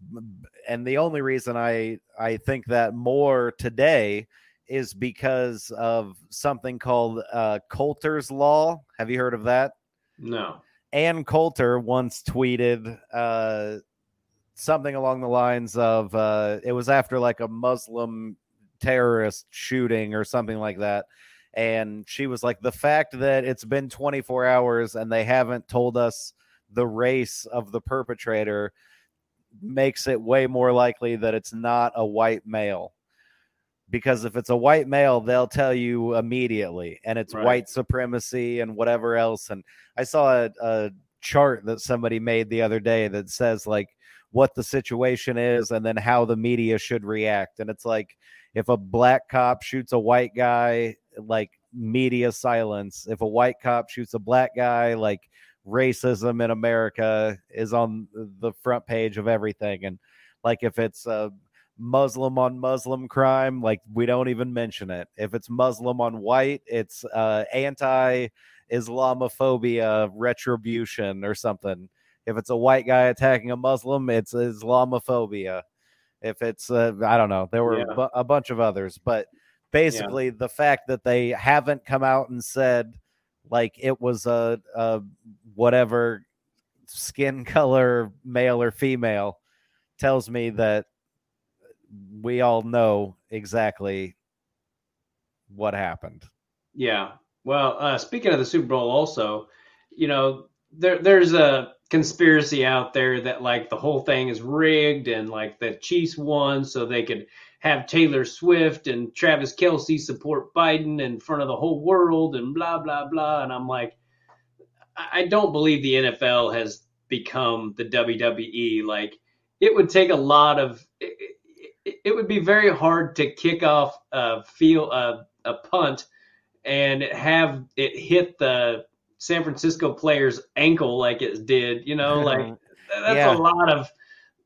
And the only reason I, I think that more today is because of something called uh, Coulter's Law. Have you heard of that? No. Ann Coulter once tweeted uh, something along the lines of uh, it was after like a Muslim terrorist shooting or something like that. And she was like, the fact that it's been 24 hours and they haven't told us the race of the perpetrator makes it way more likely that it's not a white male. Because if it's a white male, they'll tell you immediately, and it's Right. white supremacy and whatever else. And I saw a, a chart that somebody made the other day that says like what the situation is and then how the media should react. And it's like if a black cop shoots a white guy, like media silence. If a white cop shoots a black guy, like racism in America is on the front page of everything. And like if it's a Muslim on Muslim crime, like we don't even mention it. If it's Muslim on white, it's uh, anti Islamophobia retribution or something. If it's a white guy attacking a Muslim, it's Islamophobia. If it's, uh, I don't know, there were Yeah. bu- a bunch of others, but basically the fact that they haven't come out and said like it was a, a whatever skin color, male or female, tells me that we all know exactly what happened. Yeah. Well, uh, speaking of the Super Bowl, also, you know, there there's a conspiracy out there that like the whole thing is rigged and like the Chiefs won so they could have Taylor Swift and Travis Kelce support Biden in front of the whole world and blah blah blah. And I'm like, I don't believe the NFL has become the WWE. Like, it would take a lot of it, would be very hard to kick off a feel a, a punt and have it hit the San Francisco player's ankle like it did, you know, like that's Yeah. a lot of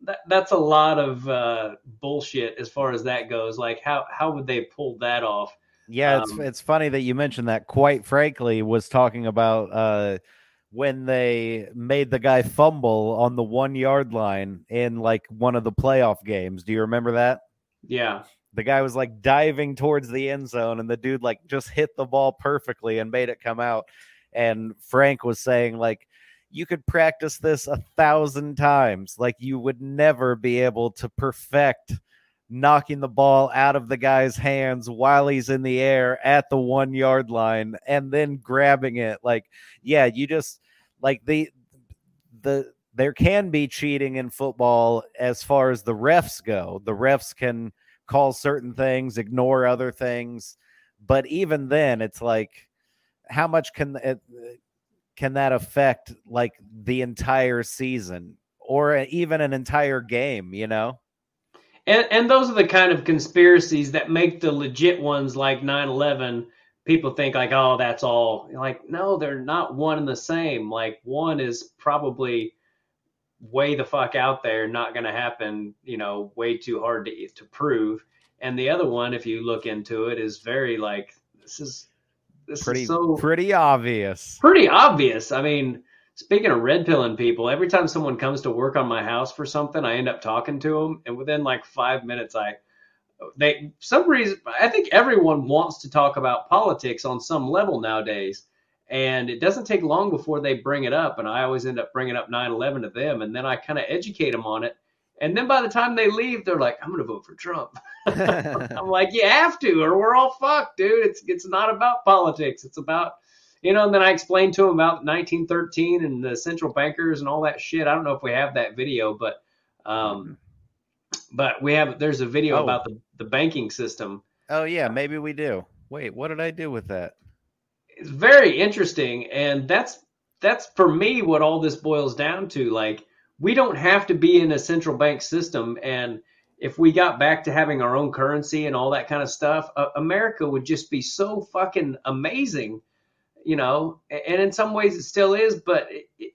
that, that's a lot of uh, bullshit as far as that goes. Like how how would they pull that off? Yeah, it's Um, it's funny that you mentioned that. Quite frankly, was talking about uh, when they made the guy fumble on the one yard line in like one of the playoff games. Do you remember that? Yeah. The guy was like diving towards the end zone, and the dude like just hit the ball perfectly and made it come out. And Frank was saying like you could practice this a thousand times, like you would never be able to perfect knocking the ball out of the guy's hands while he's in the air at the one yard line and then grabbing it. Like, yeah, you just like the the there can be cheating in football as far as the refs go. The refs can call certain things, ignore other things, but even then, it's like how much can it can that affect like the entire season or uh, even an entire game? You know. And and those are the kind of conspiracies that make the legit ones like 9/11 people think like, oh, that's all. Like, no, they're not one and the same. Like, one is probably way the fuck out there, not going to happen. You know, way too hard to to prove. And the other one, if you look into it, is very like this is this Pretty is so pretty obvious. pretty obvious. I mean, speaking of red pilling people, every time someone comes to work on my house for something, I end up talking to them, and within like five minutes, I they some reason I think everyone wants to talk about politics on some level nowadays, and it doesn't take long before they bring it up, and I always end up bringing up 9/11 to them, and then I kind of educate them on it. And then by the time they leave, they're like, "I'm gonna vote for Trump." I'm like, "You have to, or we're all fucked, dude. It's it's not about politics. It's about you know, and then I explained to him about 1913 and the central bankers and all that shit. I don't know if we have that video, but um, but we have. There's a video Oh. about the the banking system. Oh yeah, maybe we do. Wait, what did I do with that? It's very interesting, and that's that's for me what all this boils down to. Like, we don't have to be in a central bank system, and if we got back to having our own currency and all that kind of stuff, uh, America would just be so fucking amazing, you know. And in some ways, it still is, but it, it,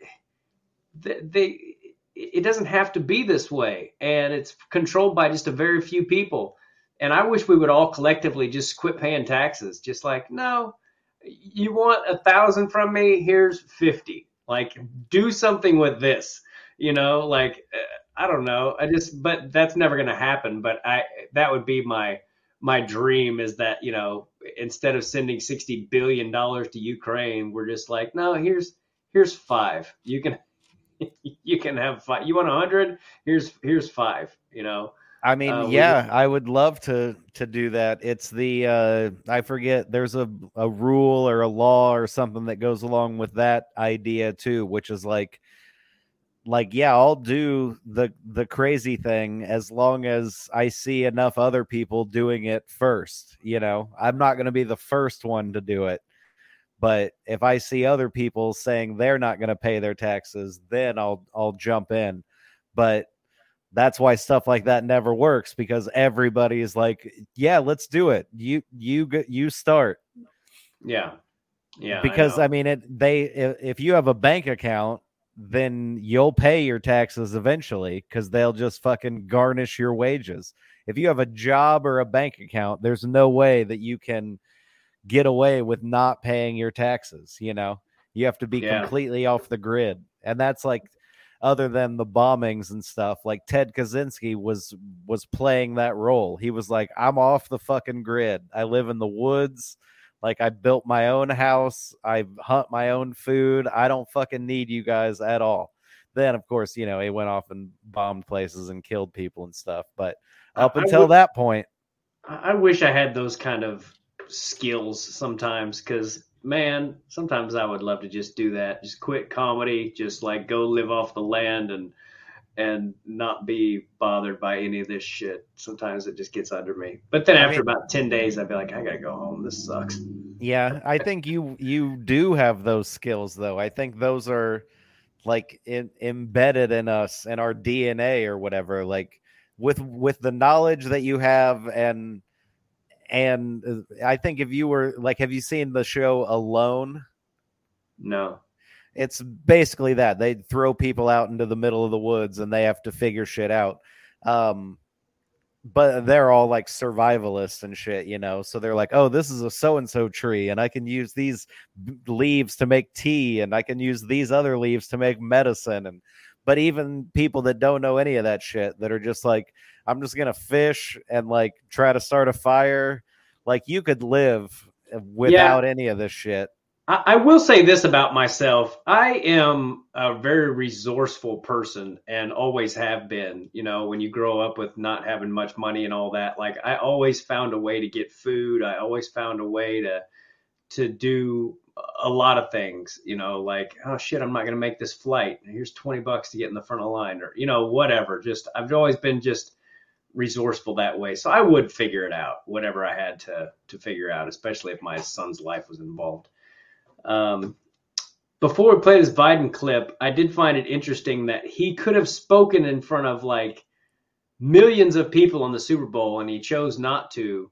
they, they it doesn't have to be this way, and it's controlled by just a very few people. And I wish we would all collectively just quit paying taxes. Just like, no, you want a thousand from me? Here's fifty. Like, do something with this. You know, like uh, I don't know. I just, but that's never going to happen. But I, that would be my my dream is that you know instead of sending sixty billion dollars to Ukraine, we're just like, no, here's here's five. You can you can have five. You want a hundred? Here's here's five. You know. I mean, Uh, we yeah, I would love to to do that. It's the uh I forget there's a a rule or a law or something that goes along with that idea too, which is like like yeah, I'll do the the crazy thing as long as I see enough other people doing it first, you know. I'm not going to be the first one to do it. But if I see other people saying they're not going to pay their taxes, then I'll I'll jump in. But that's why stuff like that never works because everybody is like, "Yeah, let's do it. You you you start." Yeah. Yeah. because know. I, mean, it they if, if you have a bank account, then you'll pay your taxes eventually because they'll just fucking garnish your wages. If you have a job or a bank account, there's no way that you can get away with not paying your taxes. You know, you have to be Yeah. completely off the grid, and that's like other than the bombings and stuff. Like Ted Kaczynski was was playing that role. He was like, "I'm off the fucking grid. I live in the woods." Like I built my own house, I hunt my own food. I don't fucking need you guys at all. Then of course, you know, he went off and bombed places and killed people and stuff. But up I until would- that point, I wish I had those kind of skills sometimes because, man, sometimes I would love to just do that. Just quit comedy, just like go live off the land and and not be bothered by any of this shit. Sometimes it just gets under me. But then I after mean- about 10 days, I'd be like, I gotta go home. This sucks. yeah, I think you you do have those skills though. I think those are like in, embedded in us in our DNA or whatever. Like with with the knowledge that you have and and uh, I think if you were like, have you seen the show Alone? No. it's basically that they throw people out into the middle of the woods and they have to figure shit out um but they're all like survivalists and shit you know so they're like oh this is a so and so tree and i can use these b- leaves to make tea and i can use these other leaves to make medicine and but even people that don't know any of that shit that are just like i'm just gonna fish and like try to start a fire like you could live without any of this shit I, I will say this about myself. I am a very resourceful person and always have been. You know, when you grow up with not having much money and all that, like I always found a way to get food. I always found a way to to do a lot of things, you know, like, oh shit, I'm not going to make this flight. Here's 20 bucks to get in the front of the line or, you know, whatever. Just, I've always been just resourceful that way. So I would figure it out, whatever I had to, to figure out, especially if my son's life was involved. Um, before we play this Biden clip, I did find it interesting that he could have spoken in front of like millions of people in the Super Bowl and he chose not to.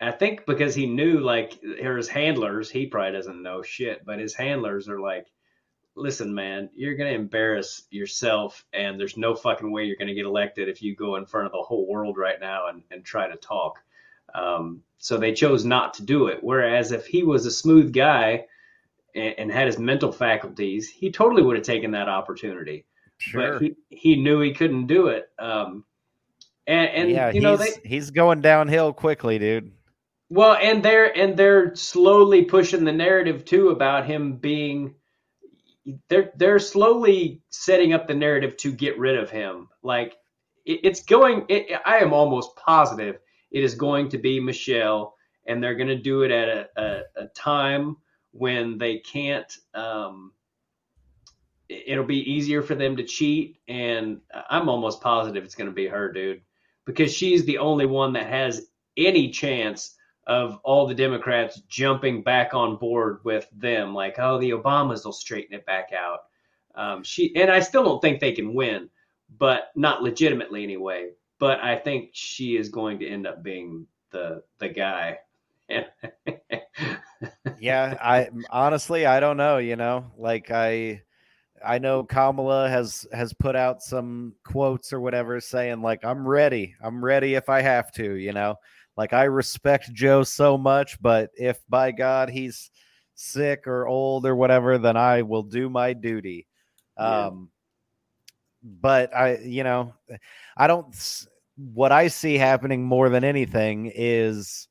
I think because he knew like his handlers, he probably doesn't know shit, but his handlers are like, listen, man, you're gonna embarrass yourself, and there's no fucking way you're gonna get elected if you go in front of the whole world right now and, and try to talk. Um, so they chose not to do it. Whereas if he was a smooth guy and, and had his mental faculties, he totally would have taken that opportunity. Sure. But he, he knew he couldn't do it. Um, and, and yeah, you know he's, they he's going downhill quickly, dude. Well, and they're and they're slowly pushing the narrative too about him being. They're they're slowly setting up the narrative to get rid of him. Like it, it's going. It, I am almost positive it is going to be Michelle, and they're going to do it at a, a, a time when they can't. Um, it- it'll be easier for them to cheat, and I'm almost positive it's going to be her, dude, because she's the only one that has any chance of all the Democrats jumping back on board with them. Like, oh, the Obamas will straighten it back out. Um, she and I still don't think they can win, but not legitimately anyway. But I think she is going to end up being the the guy. yeah, I honestly I don't know, you know. Like I I know Kamala has has put out some quotes or whatever saying like I'm ready. I'm ready if I have to, you know. Like I respect Joe so much, but if by God he's sick or old or whatever, then I will do my duty. Yeah. Um but I you know, I don't what I see happening more than anything is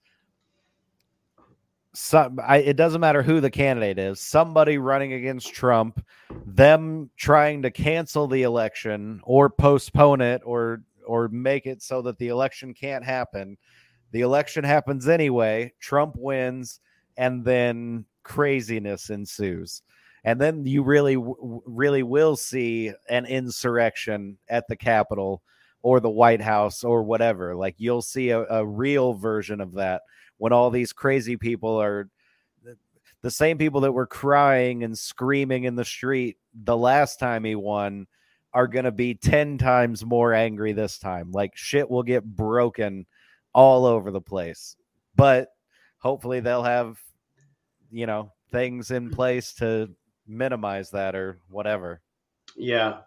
some I, it doesn't matter who the candidate is somebody running against trump them trying to cancel the election or postpone it or or make it so that the election can't happen the election happens anyway trump wins and then craziness ensues and then you really really will see an insurrection at the capitol or the white house or whatever like you'll see a, a real version of that when all these crazy people are the same people that were crying and screaming in the street the last time he won are going to be 10 times more angry this time. Like shit will get broken all over the place. But hopefully they'll have, you know, things in place to minimize that or whatever. Yeah,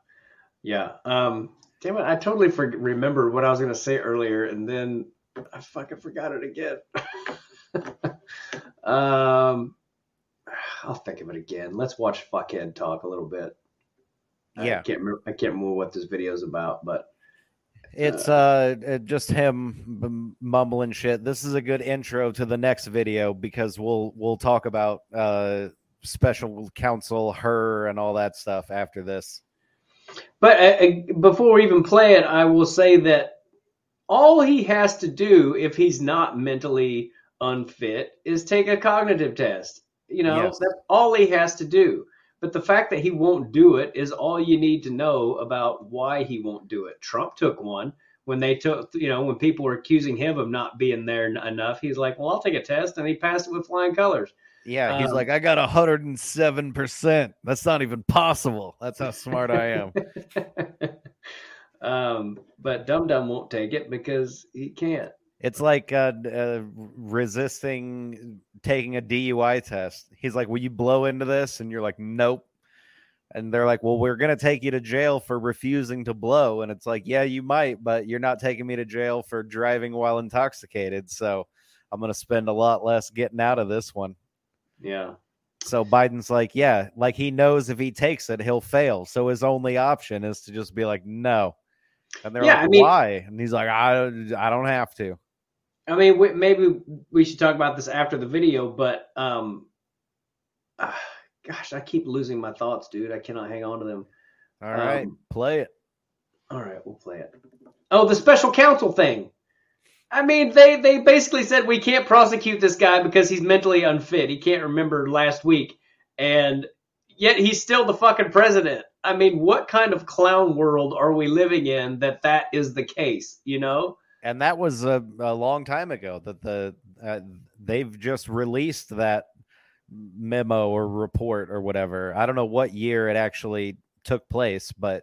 yeah. Um, damn it, I totally for- remembered what I was going to say earlier, and then I fucking forgot it again. um, I'll think of it again. Let's watch fuckhead talk a little bit. Yeah. I can't remember. I can't remember what this video is about, but It's uh just him mumbling shit. This is a good intro to the next video because we'll we'll talk about uh special counsel Hur and all that stuff after this. But uh, uh, before we even play it, I will say that all he has to do if he's not mentally unfit is take a cognitive test. You know, Yes. that's all he has to do. But the fact that he won't do it is all you need to know about why he won't do it. Trump took one when they took, you know, when people were accusing him of not being there enough. He's like, well, I'll take a test. And he passed it with flying colors. Yeah, he's Um, like, I got a hundred and seven percent. That's not even possible. That's how smart I am. um, but Dum Dum won't take it because he can't. It's like uh, uh, resisting taking a DUI test. He's like, "Will you blow into this?" And you're like, "Nope." And they're like, "Well, we're gonna take you to jail for refusing to blow." And it's like, "Yeah, you might, but you're not taking me to jail for driving while intoxicated." So I'm gonna spend a lot less getting out of this one. Yeah. So Biden's like, "Yeah, like he knows if he takes it, he'll fail. So his only option is to just be like, no." And they're Yeah, like, I mean- "Why?" And he's like, "I, I don't have to." I mean, we, maybe we should talk about this after the video, but um, ah, gosh, I keep losing my thoughts, dude. I cannot hang on to them. All right, Um, play it. All right, we'll play it. Oh, the special counsel thing. I mean, they they basically said we can't prosecute this guy because he's mentally unfit. He can't remember last week, and yet he's still the fucking president. I mean, what kind of clown world are we living in that that is the case? You know? And that was a, a long time ago that the uh, they've just released that memo or report or whatever i don't know what year it actually took place but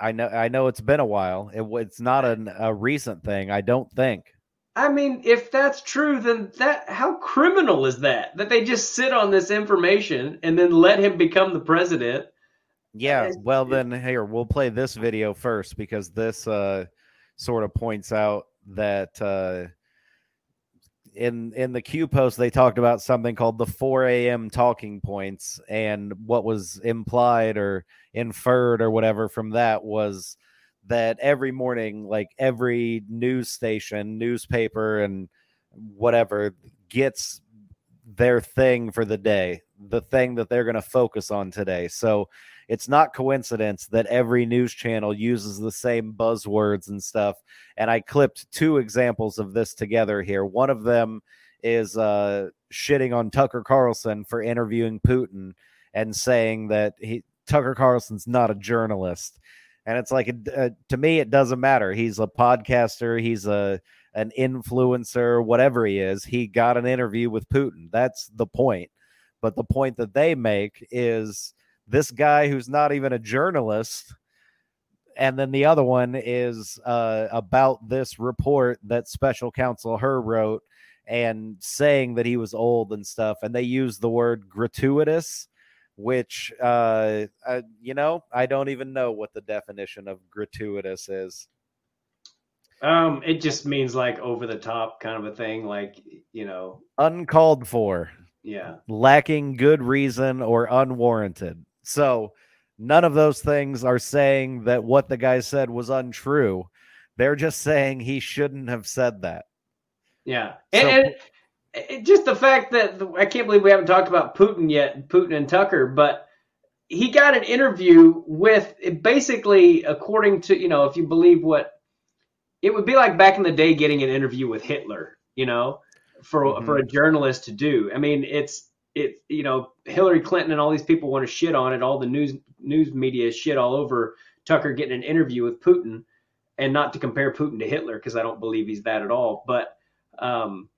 i know i know it's been a while it, it's not an, a recent thing i don't think I mean, if that's true, then that how criminal is that? That they just sit on this information and then let him become the president. Yeah, well then here we'll play this video first because this uh sort of points out that uh in in the Q post they talked about something called the 4 a.m. talking points, and what was implied or inferred or whatever from that was that every morning, like every news station, newspaper, and whatever gets their thing for the day, the thing that they're going to focus on today. So it's not coincidence that every news channel uses the same buzzwords and stuff. And I clipped two examples of this together here. One of them is uh, shitting on Tucker Carlson for interviewing Putin and saying that he Tucker Carlson's not a journalist. And it's like uh, to me, it doesn't matter. He's a podcaster. He's a an influencer, whatever he is. He got an interview with Putin. That's the point. But the point that they make is this guy who's not even a journalist and then the other one is uh, about this report that special counsel Hur wrote and saying that he was old and stuff and they use the word gratuitous which uh, uh, you know i don't even know what the definition of gratuitous is. Um, it just means like over the top kind of a thing, like you know, uncalled for. Yeah. lacking good reason or unwarranted so none of those things are saying that what the guy said was untrue. They're just saying he shouldn't have said that. Yeah, and, So- and it, just the fact that I can't believe we haven't talked about Putin yet, Putin and Tucker, but he got an interview with basically, according to you know, if you believe what it would be like back in the day, getting an interview with Hitler, you know, for for mm-hmm. a journalist to do. I mean, it's it you know, Hillary Clinton and all these people want to shit on it. All the news news media shit all over Tucker getting an interview with Putin, and not to compare Putin to Hitler because I don't believe he's that at all, but. Um,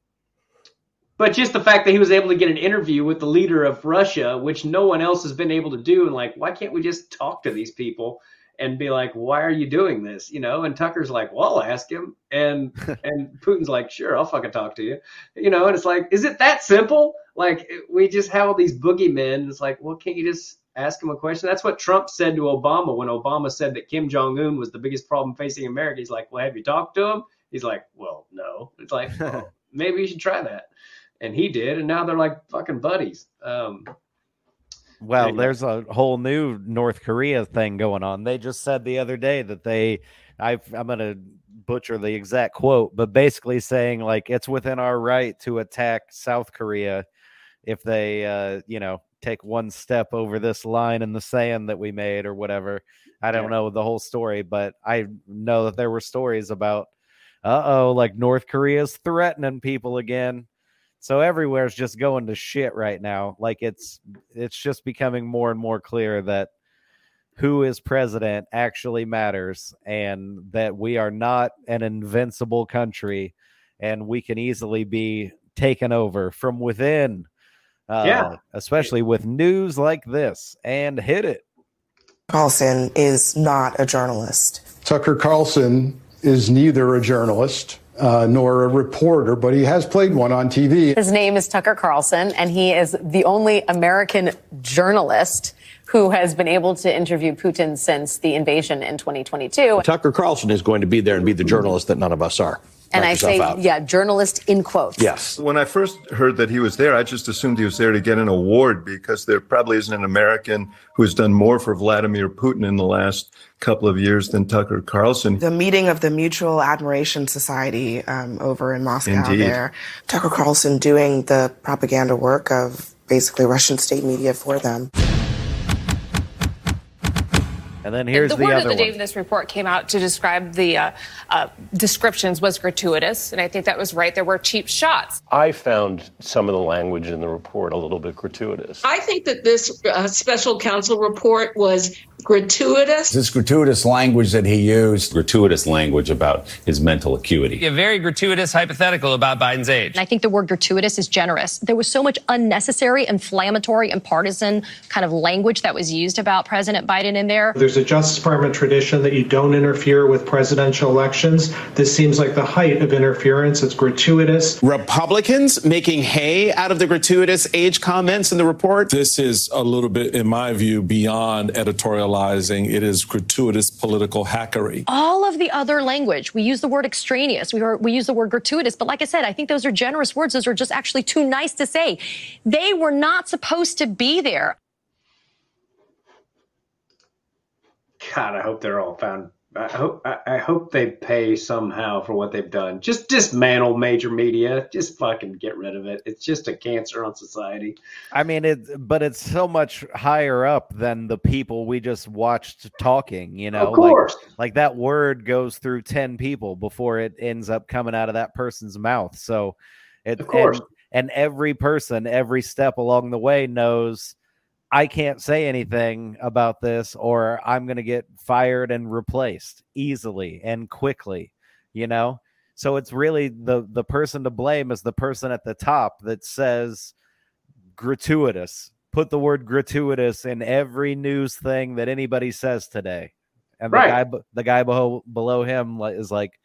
but just the fact that he was able to get an interview with the leader of Russia, which no one else has been able to do, and like, why can't we just talk to these people and be like, why are you doing this? You know, and Tucker's like, well, I'll ask him, and and Putin's like, sure, I'll fucking talk to you, you know, and it's like, is it that simple? Like, we just have all these boogeymen. It's like, well, can't you just ask him a question? That's what Trump said to Obama when Obama said that Kim Jong Un was the biggest problem facing America. He's like, well, have you talked to him? He's like, well, no. It's like, well, maybe you should try that and he did, and now they're like fucking buddies. Um, Well, Anyway. there's a whole new North Korea thing going on. They just said the other day that they, i I'm going to butcher the exact quote, but basically saying like it's within our right to attack South Korea if they, uh, you know, take one step over this line in the sand that we made or whatever. I don't Yeah. know the whole story, but I know that there were stories about, uh oh, like North Korea's threatening people again. So everywhere's just going to shit right now. Like it's it's just becoming more and more clear that who is president actually matters and that we are not an invincible country and we can easily be taken over from within. Uh, Yeah. especially with news like this and hit it. Carlson is not a journalist. Tucker Carlson is neither a journalist uh, nor a reporter, but he has played one on TV. His name is Tucker Carlson, and he is the only American journalist who has been able to interview Putin since the invasion in 2022. Tucker Carlson is going to be there and be the journalist that none of us are. And I say, out. yeah, journalist in quotes. Yes. When I first heard that he was there, I just assumed he was there to get an award because there probably isn't an American who has done more for Vladimir Putin in the last couple of years than Tucker Carlson. The meeting of the Mutual Admiration Society um, over in Moscow Indeed. there. Tucker Carlson doing the propaganda work of basically Russian state media for them. And then here's the, the, word other of the one. day when this report came out to describe the uh, uh, descriptions was gratuitous, and I think that was right. There were cheap shots. I found some of the language in the report a little bit gratuitous. I think that this uh, special counsel report was gratuitous. This gratuitous language that he used. Gratuitous language about his mental acuity. A very gratuitous hypothetical about Biden's age. And I think the word gratuitous is generous. There was so much unnecessary, inflammatory, and partisan kind of language that was used about President Biden in there. There's a Justice Department tradition that you don't interfere with presidential elections. This seems like the height of interference. It's gratuitous. Republicans making hay out of the gratuitous age comments in the report. This is a little bit, in my view, beyond editorializing. It is gratuitous political hackery. All of the other language, we use the word extraneous, we, are, we use the word gratuitous, but like I said, I think those are generous words. Those are just actually too nice to say. They were not supposed to be there. God, I hope they're all found. I hope I, I hope they pay somehow for what they've done. Just dismantle major media. Just fucking get rid of it. It's just a cancer on society. I mean, it, but it's so much higher up than the people we just watched talking. You know, Of course. like like that word goes through ten people before it ends up coming out of that person's mouth. So, it, Of course. and, and every person, every step along the way knows. I can't say anything about this, or I'm going to get fired and replaced easily and quickly. You know, so it's really the the person to blame is the person at the top that says gratuitous. Put the word gratuitous in every news thing that anybody says today, and the Right. guy the guy below below him is like,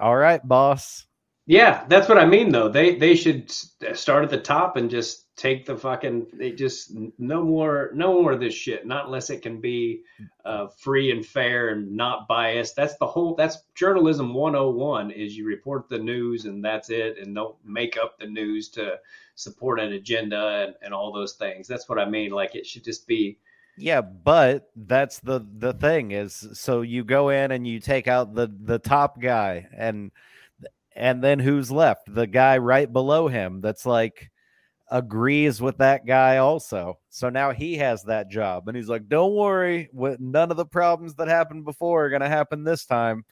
"All right, boss." Yeah, that's what I mean though. They they should start at the top and just take the fucking they just no more no more of this shit. Not unless it can be uh, free and fair and not biased. That's the whole that's journalism 101 is you report the news and that's it and don't make up the news to support an agenda and, and all those things. That's what I mean. Like it should just be Yeah, but that's the the thing is so you go in and you take out the the top guy and and then who's left? The guy right below him that's like agrees with that guy also. So now he has that job and he's like, "Don't worry, none of the problems that happened before are going to happen this time."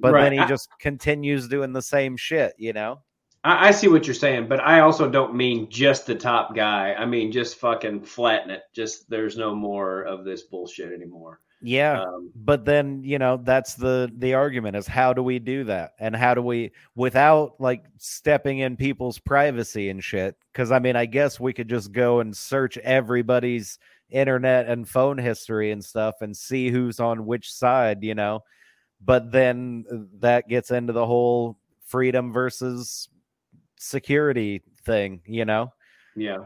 But Right. then he I- just continues doing the same shit, you know? I, I see what you're saying, but I also don't mean just the top guy. I mean just fucking flatten it. Just there's no more of this bullshit anymore. Yeah, Um, but then you know that's the the argument is how do we do that and how do we without like stepping in people's privacy and shit? Because I mean, I guess we could just go and search everybody's internet and phone history and stuff and see who's on which side, you know. But then uh, that gets into the whole freedom versus security thing, you know. Yeah.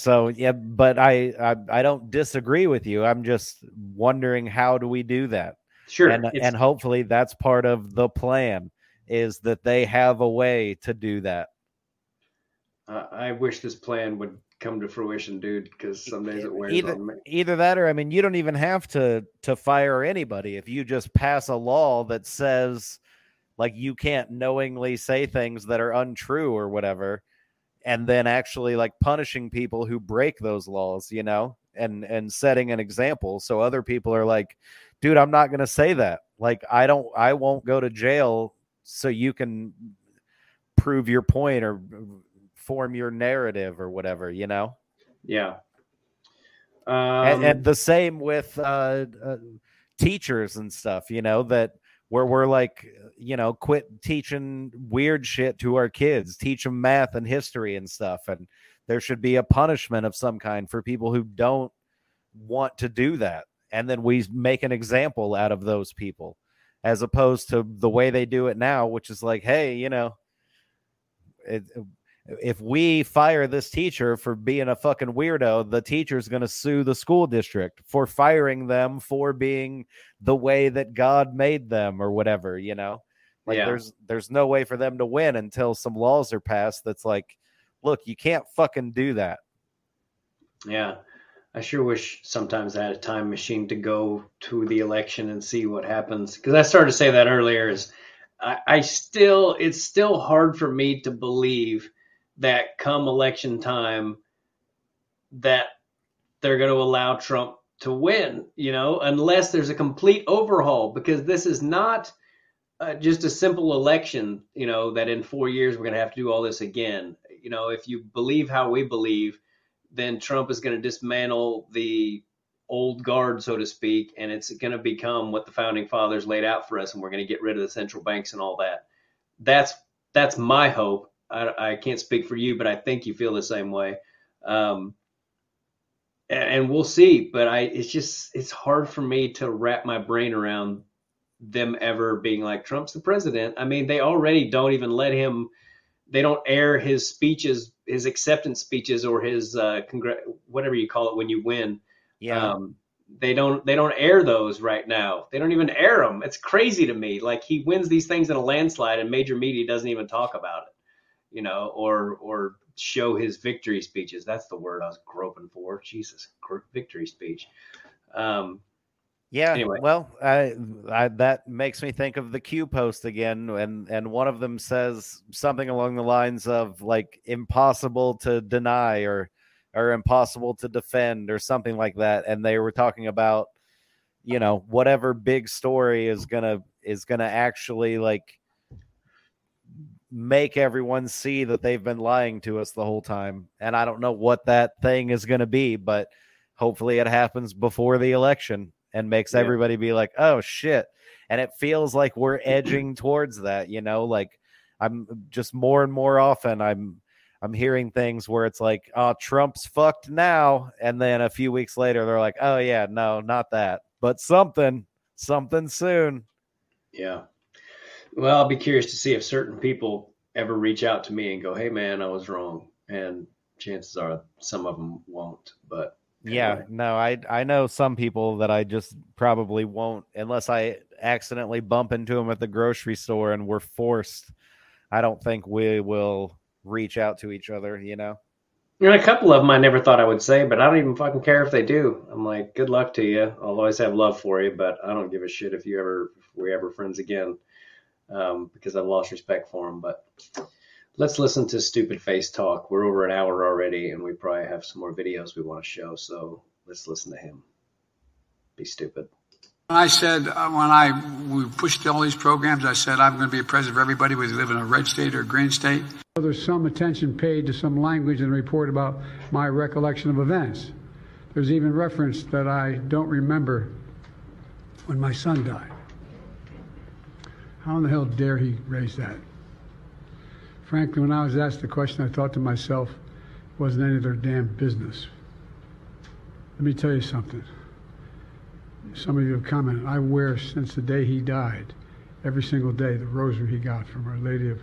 So yeah, but I, I I don't disagree with you. I'm just wondering how do we do that? Sure, and it's- and hopefully that's part of the plan is that they have a way to do that. Uh, I wish this plan would come to fruition, dude, because some days it wears Either on me. either that or I mean you don't even have to to fire anybody if you just pass a law that says like you can't knowingly say things that are untrue or whatever and then actually like punishing people who break those laws, you know, and and setting an example so other people are like, dude, I'm not going to say that. Like I don't I won't go to jail so you can prove your point or form your narrative or whatever, you know? Yeah. Um, and, and the same with uh, uh, teachers and stuff, you know, that where we're like, you know, quit teaching weird shit to our kids, teach them math and history and stuff. And there should be a punishment of some kind for people who don't want to do that. And then we make an example out of those people as opposed to the way they do it now, which is like, hey, you know, it, if we fire this teacher for being a fucking weirdo, the teacher's going to sue the school district for firing them for being the way that God made them or whatever, you know? Like Yeah. there's there's no way for them to win until some laws are passed that's like, look, you can't fucking do that. Yeah. I sure wish sometimes I had a time machine to go to the election and see what happens. Because I started to say that earlier is I, I still it's still hard for me to believe that come election time that they're going to allow Trump to win, you know, unless there's a complete overhaul because this is not uh, just a simple election, you know, that in 4 years we're going to have to do all this again. You know, if you believe how we believe, then Trump is going to dismantle the old guard, so to speak, and it's going to become what the founding fathers laid out for us, and we're going to get rid of the central banks and all that. That's that's my hope. I, I can't speak for you, but I think you feel the same way. Um, and, and we'll see. But I, it's just it's hard for me to wrap my brain around them ever being like Trump's the president. I mean, they already don't even let him. They don't air his speeches, his acceptance speeches, or his uh, congr- whatever you call it when you win. Yeah. Um, they don't they don't air those right now. They don't even air them. It's crazy to me. Like he wins these things in a landslide, and major media doesn't even talk about it, you know, or or show his victory speeches. That's the word I was groping for. Jesus, victory speech. Um, Yeah. Anyway. Well, I, I, that makes me think of the Q post again, and and one of them says something along the lines of like impossible to deny or or impossible to defend or something like that, and they were talking about you know whatever big story is gonna is gonna actually like make everyone see that they've been lying to us the whole time, and I don't know what that thing is gonna be, but hopefully it happens before the election and makes Yeah. everybody be like, oh shit. And it feels like we're edging towards that, you know, like I'm just more and more often I'm I'm hearing things where it's like, oh, Trump's fucked now. And then a few weeks later they're like, oh yeah, no, not that. But something, something soon. Yeah. Well, I'll be curious to see if certain people ever reach out to me and go, "Hey, man, I was wrong," and chances are some of them won't. But Yeah, no, I I know some people that I just probably won't unless I accidentally bump into them at the grocery store and we're forced. I don't think we will reach out to each other, you know. You know, a couple of them I never thought I would say, but I don't even fucking care if they do. I'm like, good luck to you. I'll always have love for you, but I don't give a shit if you ever, if we're ever friends again, um, because I've lost respect for him. But let's listen to stupid face talk. We're over an hour already, and we probably have some more videos we want to show. So let's listen to him. Be stupid. I said uh, when I we pushed all these programs, I said I'm going to be a president for everybody, whether you live in a red state or a green state. There's some attention paid to some language in the report about my recollection of events. There's even reference that I don't remember when my son died. How in the hell dare he raise that? Frankly, when I was asked the question, I thought to myself, it wasn't any of their damn business. Let me tell you something. Some of you have commented. I wear since the day he died, every single day, the rosary he got from Our Lady of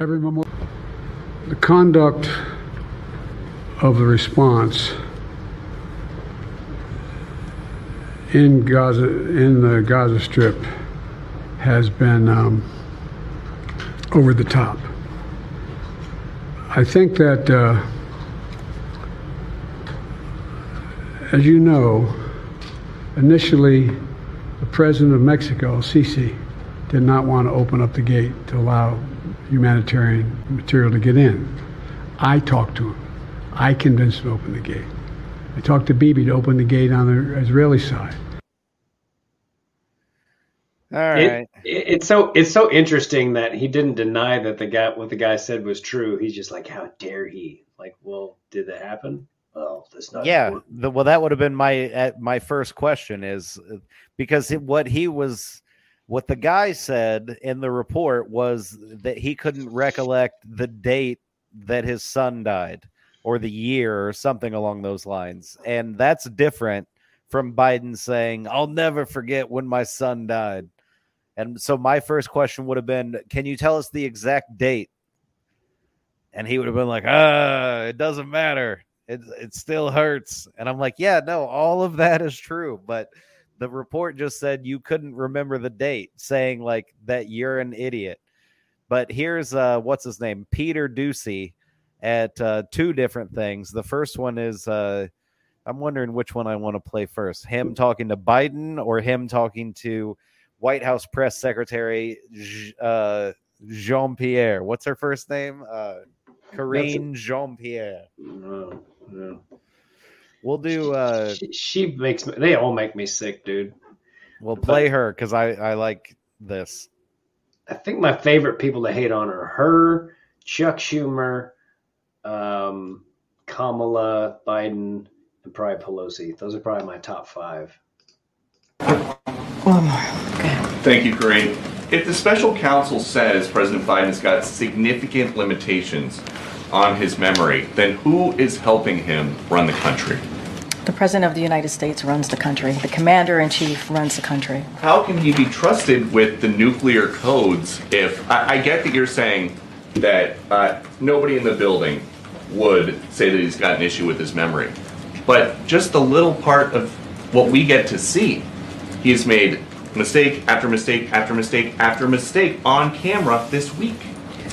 every memorial. The conduct of the response in Gaza, in the Gaza Strip, has been um, over the top. I think that, uh, as you know, initially the president of Mexico, Sisi, did not want to open up the gate to allow humanitarian material to get in. I talked to him. I convinced him to open the gate. I talked to Bibi to open the gate on the Israeli side. All It- it- it's so it's so interesting that he didn't deny that the guy what the guy said was true. He's just like, how dare he? Like, well, did that happen? Well, that's not. yeah the, well that would have been my uh, my first question is uh, because it, what he was what the guy said in the report was that he couldn't recollect the date that his son died or the year or something along those lines. And that's different from biden saying i'll never forget when my son died. And so my first question would have been can you tell us the exact date? And he would have been like ah it doesn't matter. It, it still hurts. And i'm like yeah no all of that is true. But the report just said you couldn't remember the date saying like that you're an idiot. But here's uh what's his name? Peter Doocy at uh two different things the first one is uh i'm wondering which one i want to play first him talking to biden or him talking to white house press secretary uh jean-pierre what's her first name uh Karine Jean-Pierre. No, no. We'll do. uh She, she makes me. They all make me sick, dude. We'll play her because I I like this. I think my favorite people to hate on are her, Chuck Schumer, um, Kamala, Biden, and probably Pelosi. Those are probably my top five. One more. Thank you, Karine. If the special counsel says President Biden's got significant limitations on his memory, then who is helping him run the country? The President of the United States runs the country. The Commander in Chief runs the country. How can he be trusted with the nuclear codes if I, I get that you're saying that uh, nobody in the building would say that he's got an issue with his memory, but just the little part of what we get to see, he's made mistake after mistake after mistake after mistake on camera this week.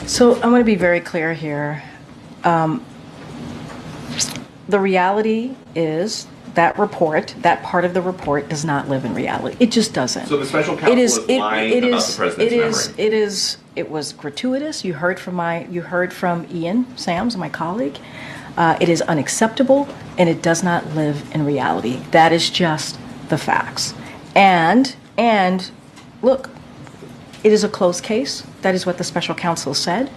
So I'm going to be very clear here. Um, the reality is that report, that part of the report, does not live in reality. It just doesn't. So the special counsel it is, is it, lying it about is- the president's it is- memory. It is. It was gratuitous. You heard from my. You heard from Ian Sams, my colleague. Uh, it is unacceptable, and it does not live in reality. That is just the facts. And and look, it is a closed case. That is what the special counsel said.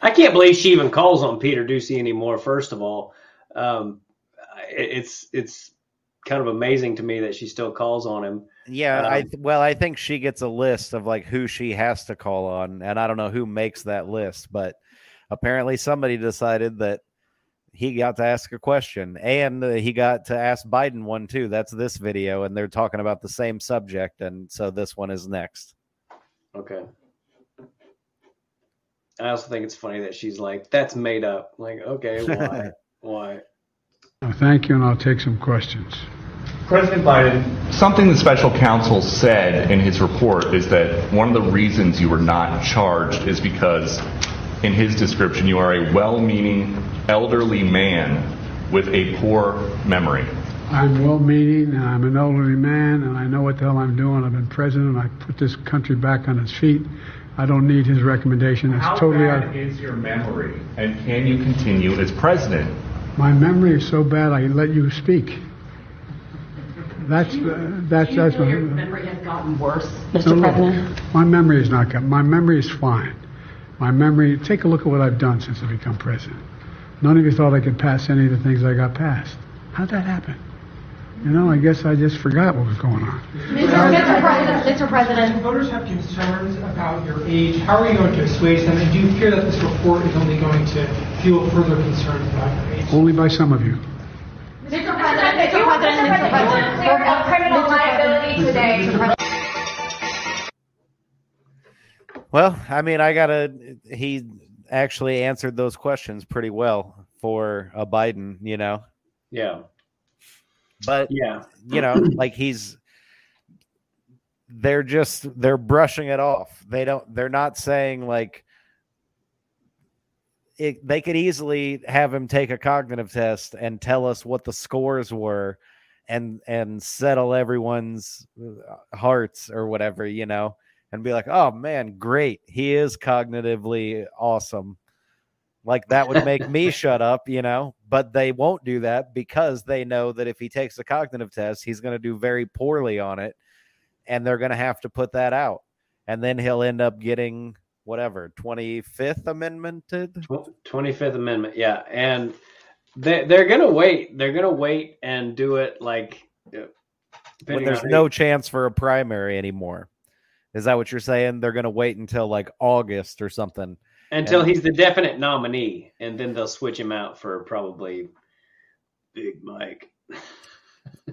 I can't believe she even calls on Peter Doocy anymore. First of all, um, it- it's it's kind of amazing to me that she still calls on him. Yeah, I Um, well, I think she gets a list of like who she has to call on, and I don't know who makes that list, but apparently somebody decided that he got to ask a question, and uh, he got to ask Biden one too. That's this video, and they're talking about the same subject, and so this one is next. Okay. I also think it's funny that she's like, "That's made up." Like, okay, why? why? Thank you, and I'll take some questions. President Biden, something the special counsel said in his report is that one of the reasons you were not charged is because, in his description, you are a well meaning elderly man with a poor memory. I'm well-meaning, and I'm an elderly man, and I know what the hell I'm doing. I've been president. I put this country back on its feet. I don't need his recommendation. It's How totally bad out. is your memory, and can you continue as president? My memory is so bad. I let you speak. That's uh, that's that's my memory has gotten worse, Mr. no. President? My memory is not good. My memory is fine. My memory. Take a look at what I've done since I become president. None of you thought I could pass any of the things I got passed. How'd that happen? You know, I guess I just forgot what was going on. Mr. Mr. President, Mr. President. Voters have concerns about your age. How are you going to assuage them? And do you fear that this report is only going to fuel further concerns about your age? Only by some of you. Mr. President, Mr. President, Mr. President. Clear of criminal liability today. Well, I mean, I gotta. He actually answered those questions pretty well for a Biden, you know. Yeah. But yeah, you know, like he's they're just they're brushing it off. They don't they're not saying like it, they could easily have him take a cognitive test and tell us what the scores were and and settle everyone's uh, hearts or whatever, you know, and be like, "Oh man, great. He is cognitively awesome." Like that would make me shut up, you know, but they won't do that because they know that if he takes a cognitive test, he's going to do very poorly on it and they're going to have to put that out. And then he'll end up getting whatever, 25th amendmented. Twenty Fifth Amendment, yeah, and they they're gonna wait. They're gonna wait and do it like uh, When there's no chance for a primary anymore. Is that what you're saying? They're going to wait until like August or something. until And- he's the definite nominee, and then they'll switch him out for probably Big Mike.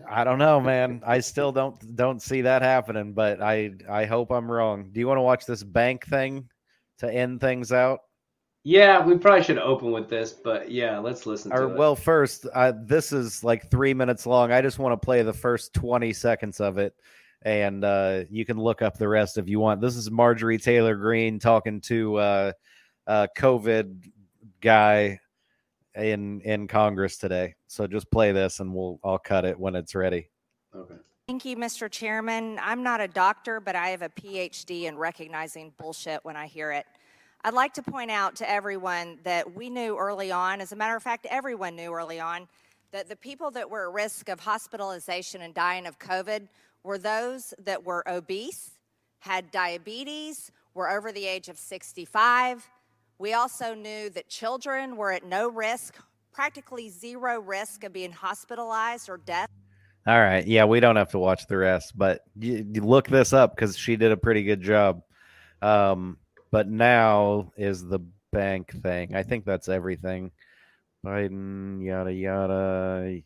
I don't know, man. I still don't don't see that happening, but I I hope I'm wrong. Do you want to watch this bank thing to end things out? Yeah, we probably should open with this, but yeah, let's listen to Or it. well, first, uh, this is like three minutes long. I just want to play the first twenty seconds of it, and uh, you can look up the rest if you want. This is Marjorie Taylor Greene talking to uh, uh, COVID guy in in Congress today. So just play this, and we'll I'll cut it when it's ready. Okay. Thank you, Mr. Chairman. I'm not a doctor, but I have a PhD in recognizing bullshit when I hear it. I'd like to point out to everyone that we knew early on, as a matter of fact, everyone knew early on, that the people that were at risk of hospitalization and dying of COVID were those that were obese, had diabetes, were over the age of 65, We also knew that children were at no risk, practically zero risk of being hospitalized or death. All right. Yeah, we don't have to watch the rest, but you, you look this up because she did a pretty good job. Um, but now is the bank thing. I think that's everything. Biden, yada yada.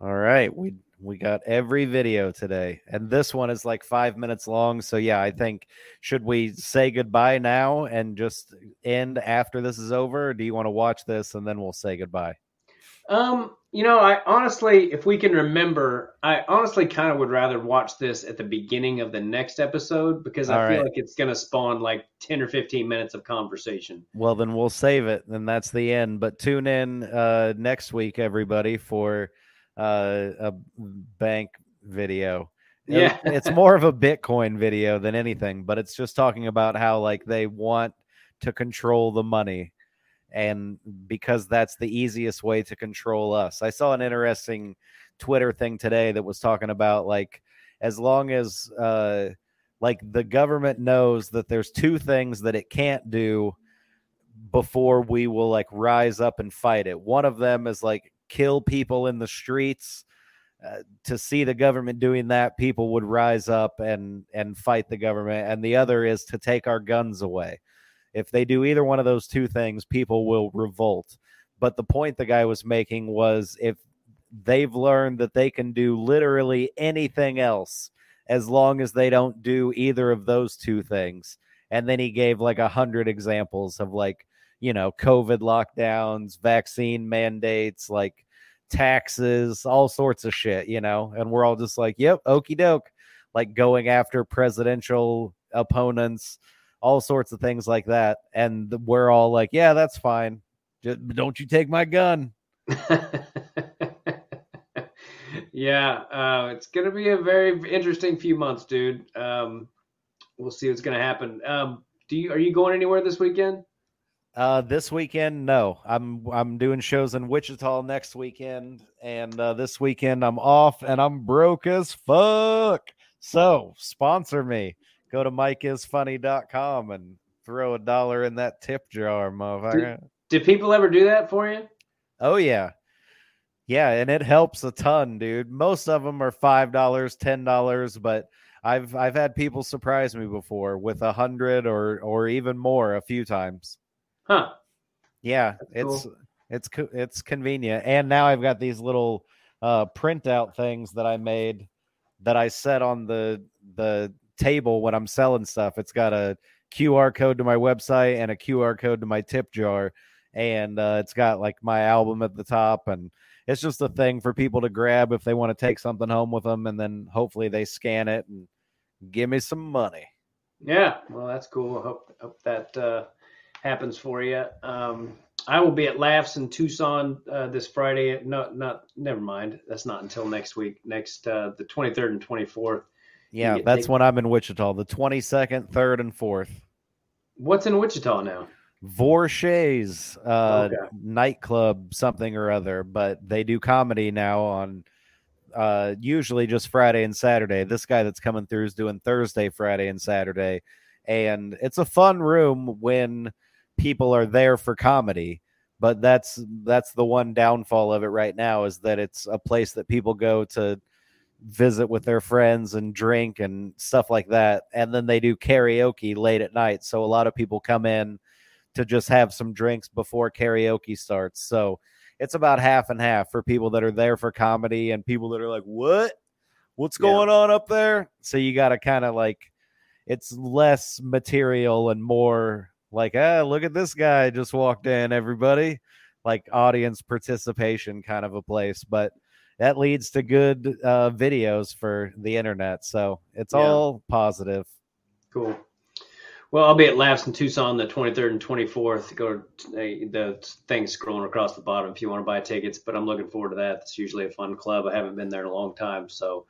All right, we we got every video today, and this one is like five minutes long. So yeah, I think should we say goodbye now and just end after this is over? Do you want to watch this and then we'll say goodbye? Um, you know, I honestly, if we can remember, I honestly kind of would rather watch this at the beginning of the next episode because I All feel right. like it's going to spawn like 10 or 15 minutes of conversation. Well, then we'll save it. Then that's the end. But tune in uh, next week, everybody, for uh, a bank video. Yeah. it's more of a Bitcoin video than anything, but it's just talking about how like they want to control the money, and because that's the easiest way to control us. I saw an interesting Twitter thing today that was talking about like as long as uh, like the government knows that there's two things that it can't do before we will like rise up and fight it. One of them is like kill people in the streets. Uh, to see the government doing that, people would rise up and and fight the government. And the other is to take our guns away. If they do either one of those two things, people will revolt. But the point the guy was making was if they've learned that they can do literally anything else as long as they don't do either of those two things. And then he gave like a hundred examples of like, you know, COVID lockdowns, vaccine mandates, like taxes, all sorts of shit, you know. And we're all just like, yep, okey doke, like going after presidential opponents, all sorts of things like that. And we're all like, yeah, that's fine. Just don't you take my gun. Yeah, uh, it's going to be a very interesting few months, dude. Um, we'll see what's going to happen. Um, do you are you going anywhere this weekend? Uh, this weekend, no. I'm I'm doing shows in Wichita next weekend, and uh, this weekend I'm off, and I'm broke as fuck. So sponsor me. Go to MikeIsFunny.com and throw a dollar in that tip jar, motherfucker. Did people ever do that for you? Oh yeah, yeah, and it helps a ton, dude. Most of them are five dollars, ten dollars, but I've I've had people surprise me before with a hundred or or even more a few times. Huh. Yeah, it's it's it's convenient, and now I've got these little uh, printout things that I made that I set on the the table when I'm selling stuff. It's got a QR code to my website and a QR code to my tip jar, and uh, it's got like my album at the top, and it's just a thing for people to grab if they want to take something home with them, and then hopefully they scan it and give me some money. Yeah, well, that's cool. I hope, hope that uh, happens for you. Um, I will be at Laffs in Tucson uh, this Friday. No, not never mind. That's not until next week. Next, uh, the 23rd and 24th. Yeah, get that's tick- when I'm in Wichita, the 22nd, 3rd, and 4th. What's in Wichita now? Vorshay's uh, Okay. nightclub, something or other, but they do comedy now on uh, usually just Friday and Saturday. This guy that's coming through is doing Thursday, Friday, and Saturday. And it's a fun room when people are there for comedy. But that's that's the one downfall of it right now is that it's a place that people go to visit with their friends and drink and stuff like that. And then they do karaoke late at night. So a lot of people come in to just have some drinks before karaoke starts. So it's about half and half for people that are there for comedy and people that are like, what? What's going on up there? So you got to kind of like, it's less material and more like, ah, look at this guy just walked in, everybody. Like audience participation kind of a place. But that leads to good uh, videos for the internet. So it's Yeah. all positive. Cool. Well, I'll be at Laffs in Tucson the 23rd and 24th. Go to the thing scrolling across the bottom if you want to buy tickets. But I'm looking forward to that. It's usually a fun club. I haven't been there in a long time, so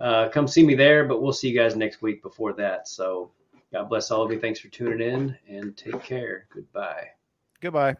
uh, come see me there. But we'll see you guys next week before that. So God bless all of you. Thanks for tuning in and take care. Goodbye. Goodbye.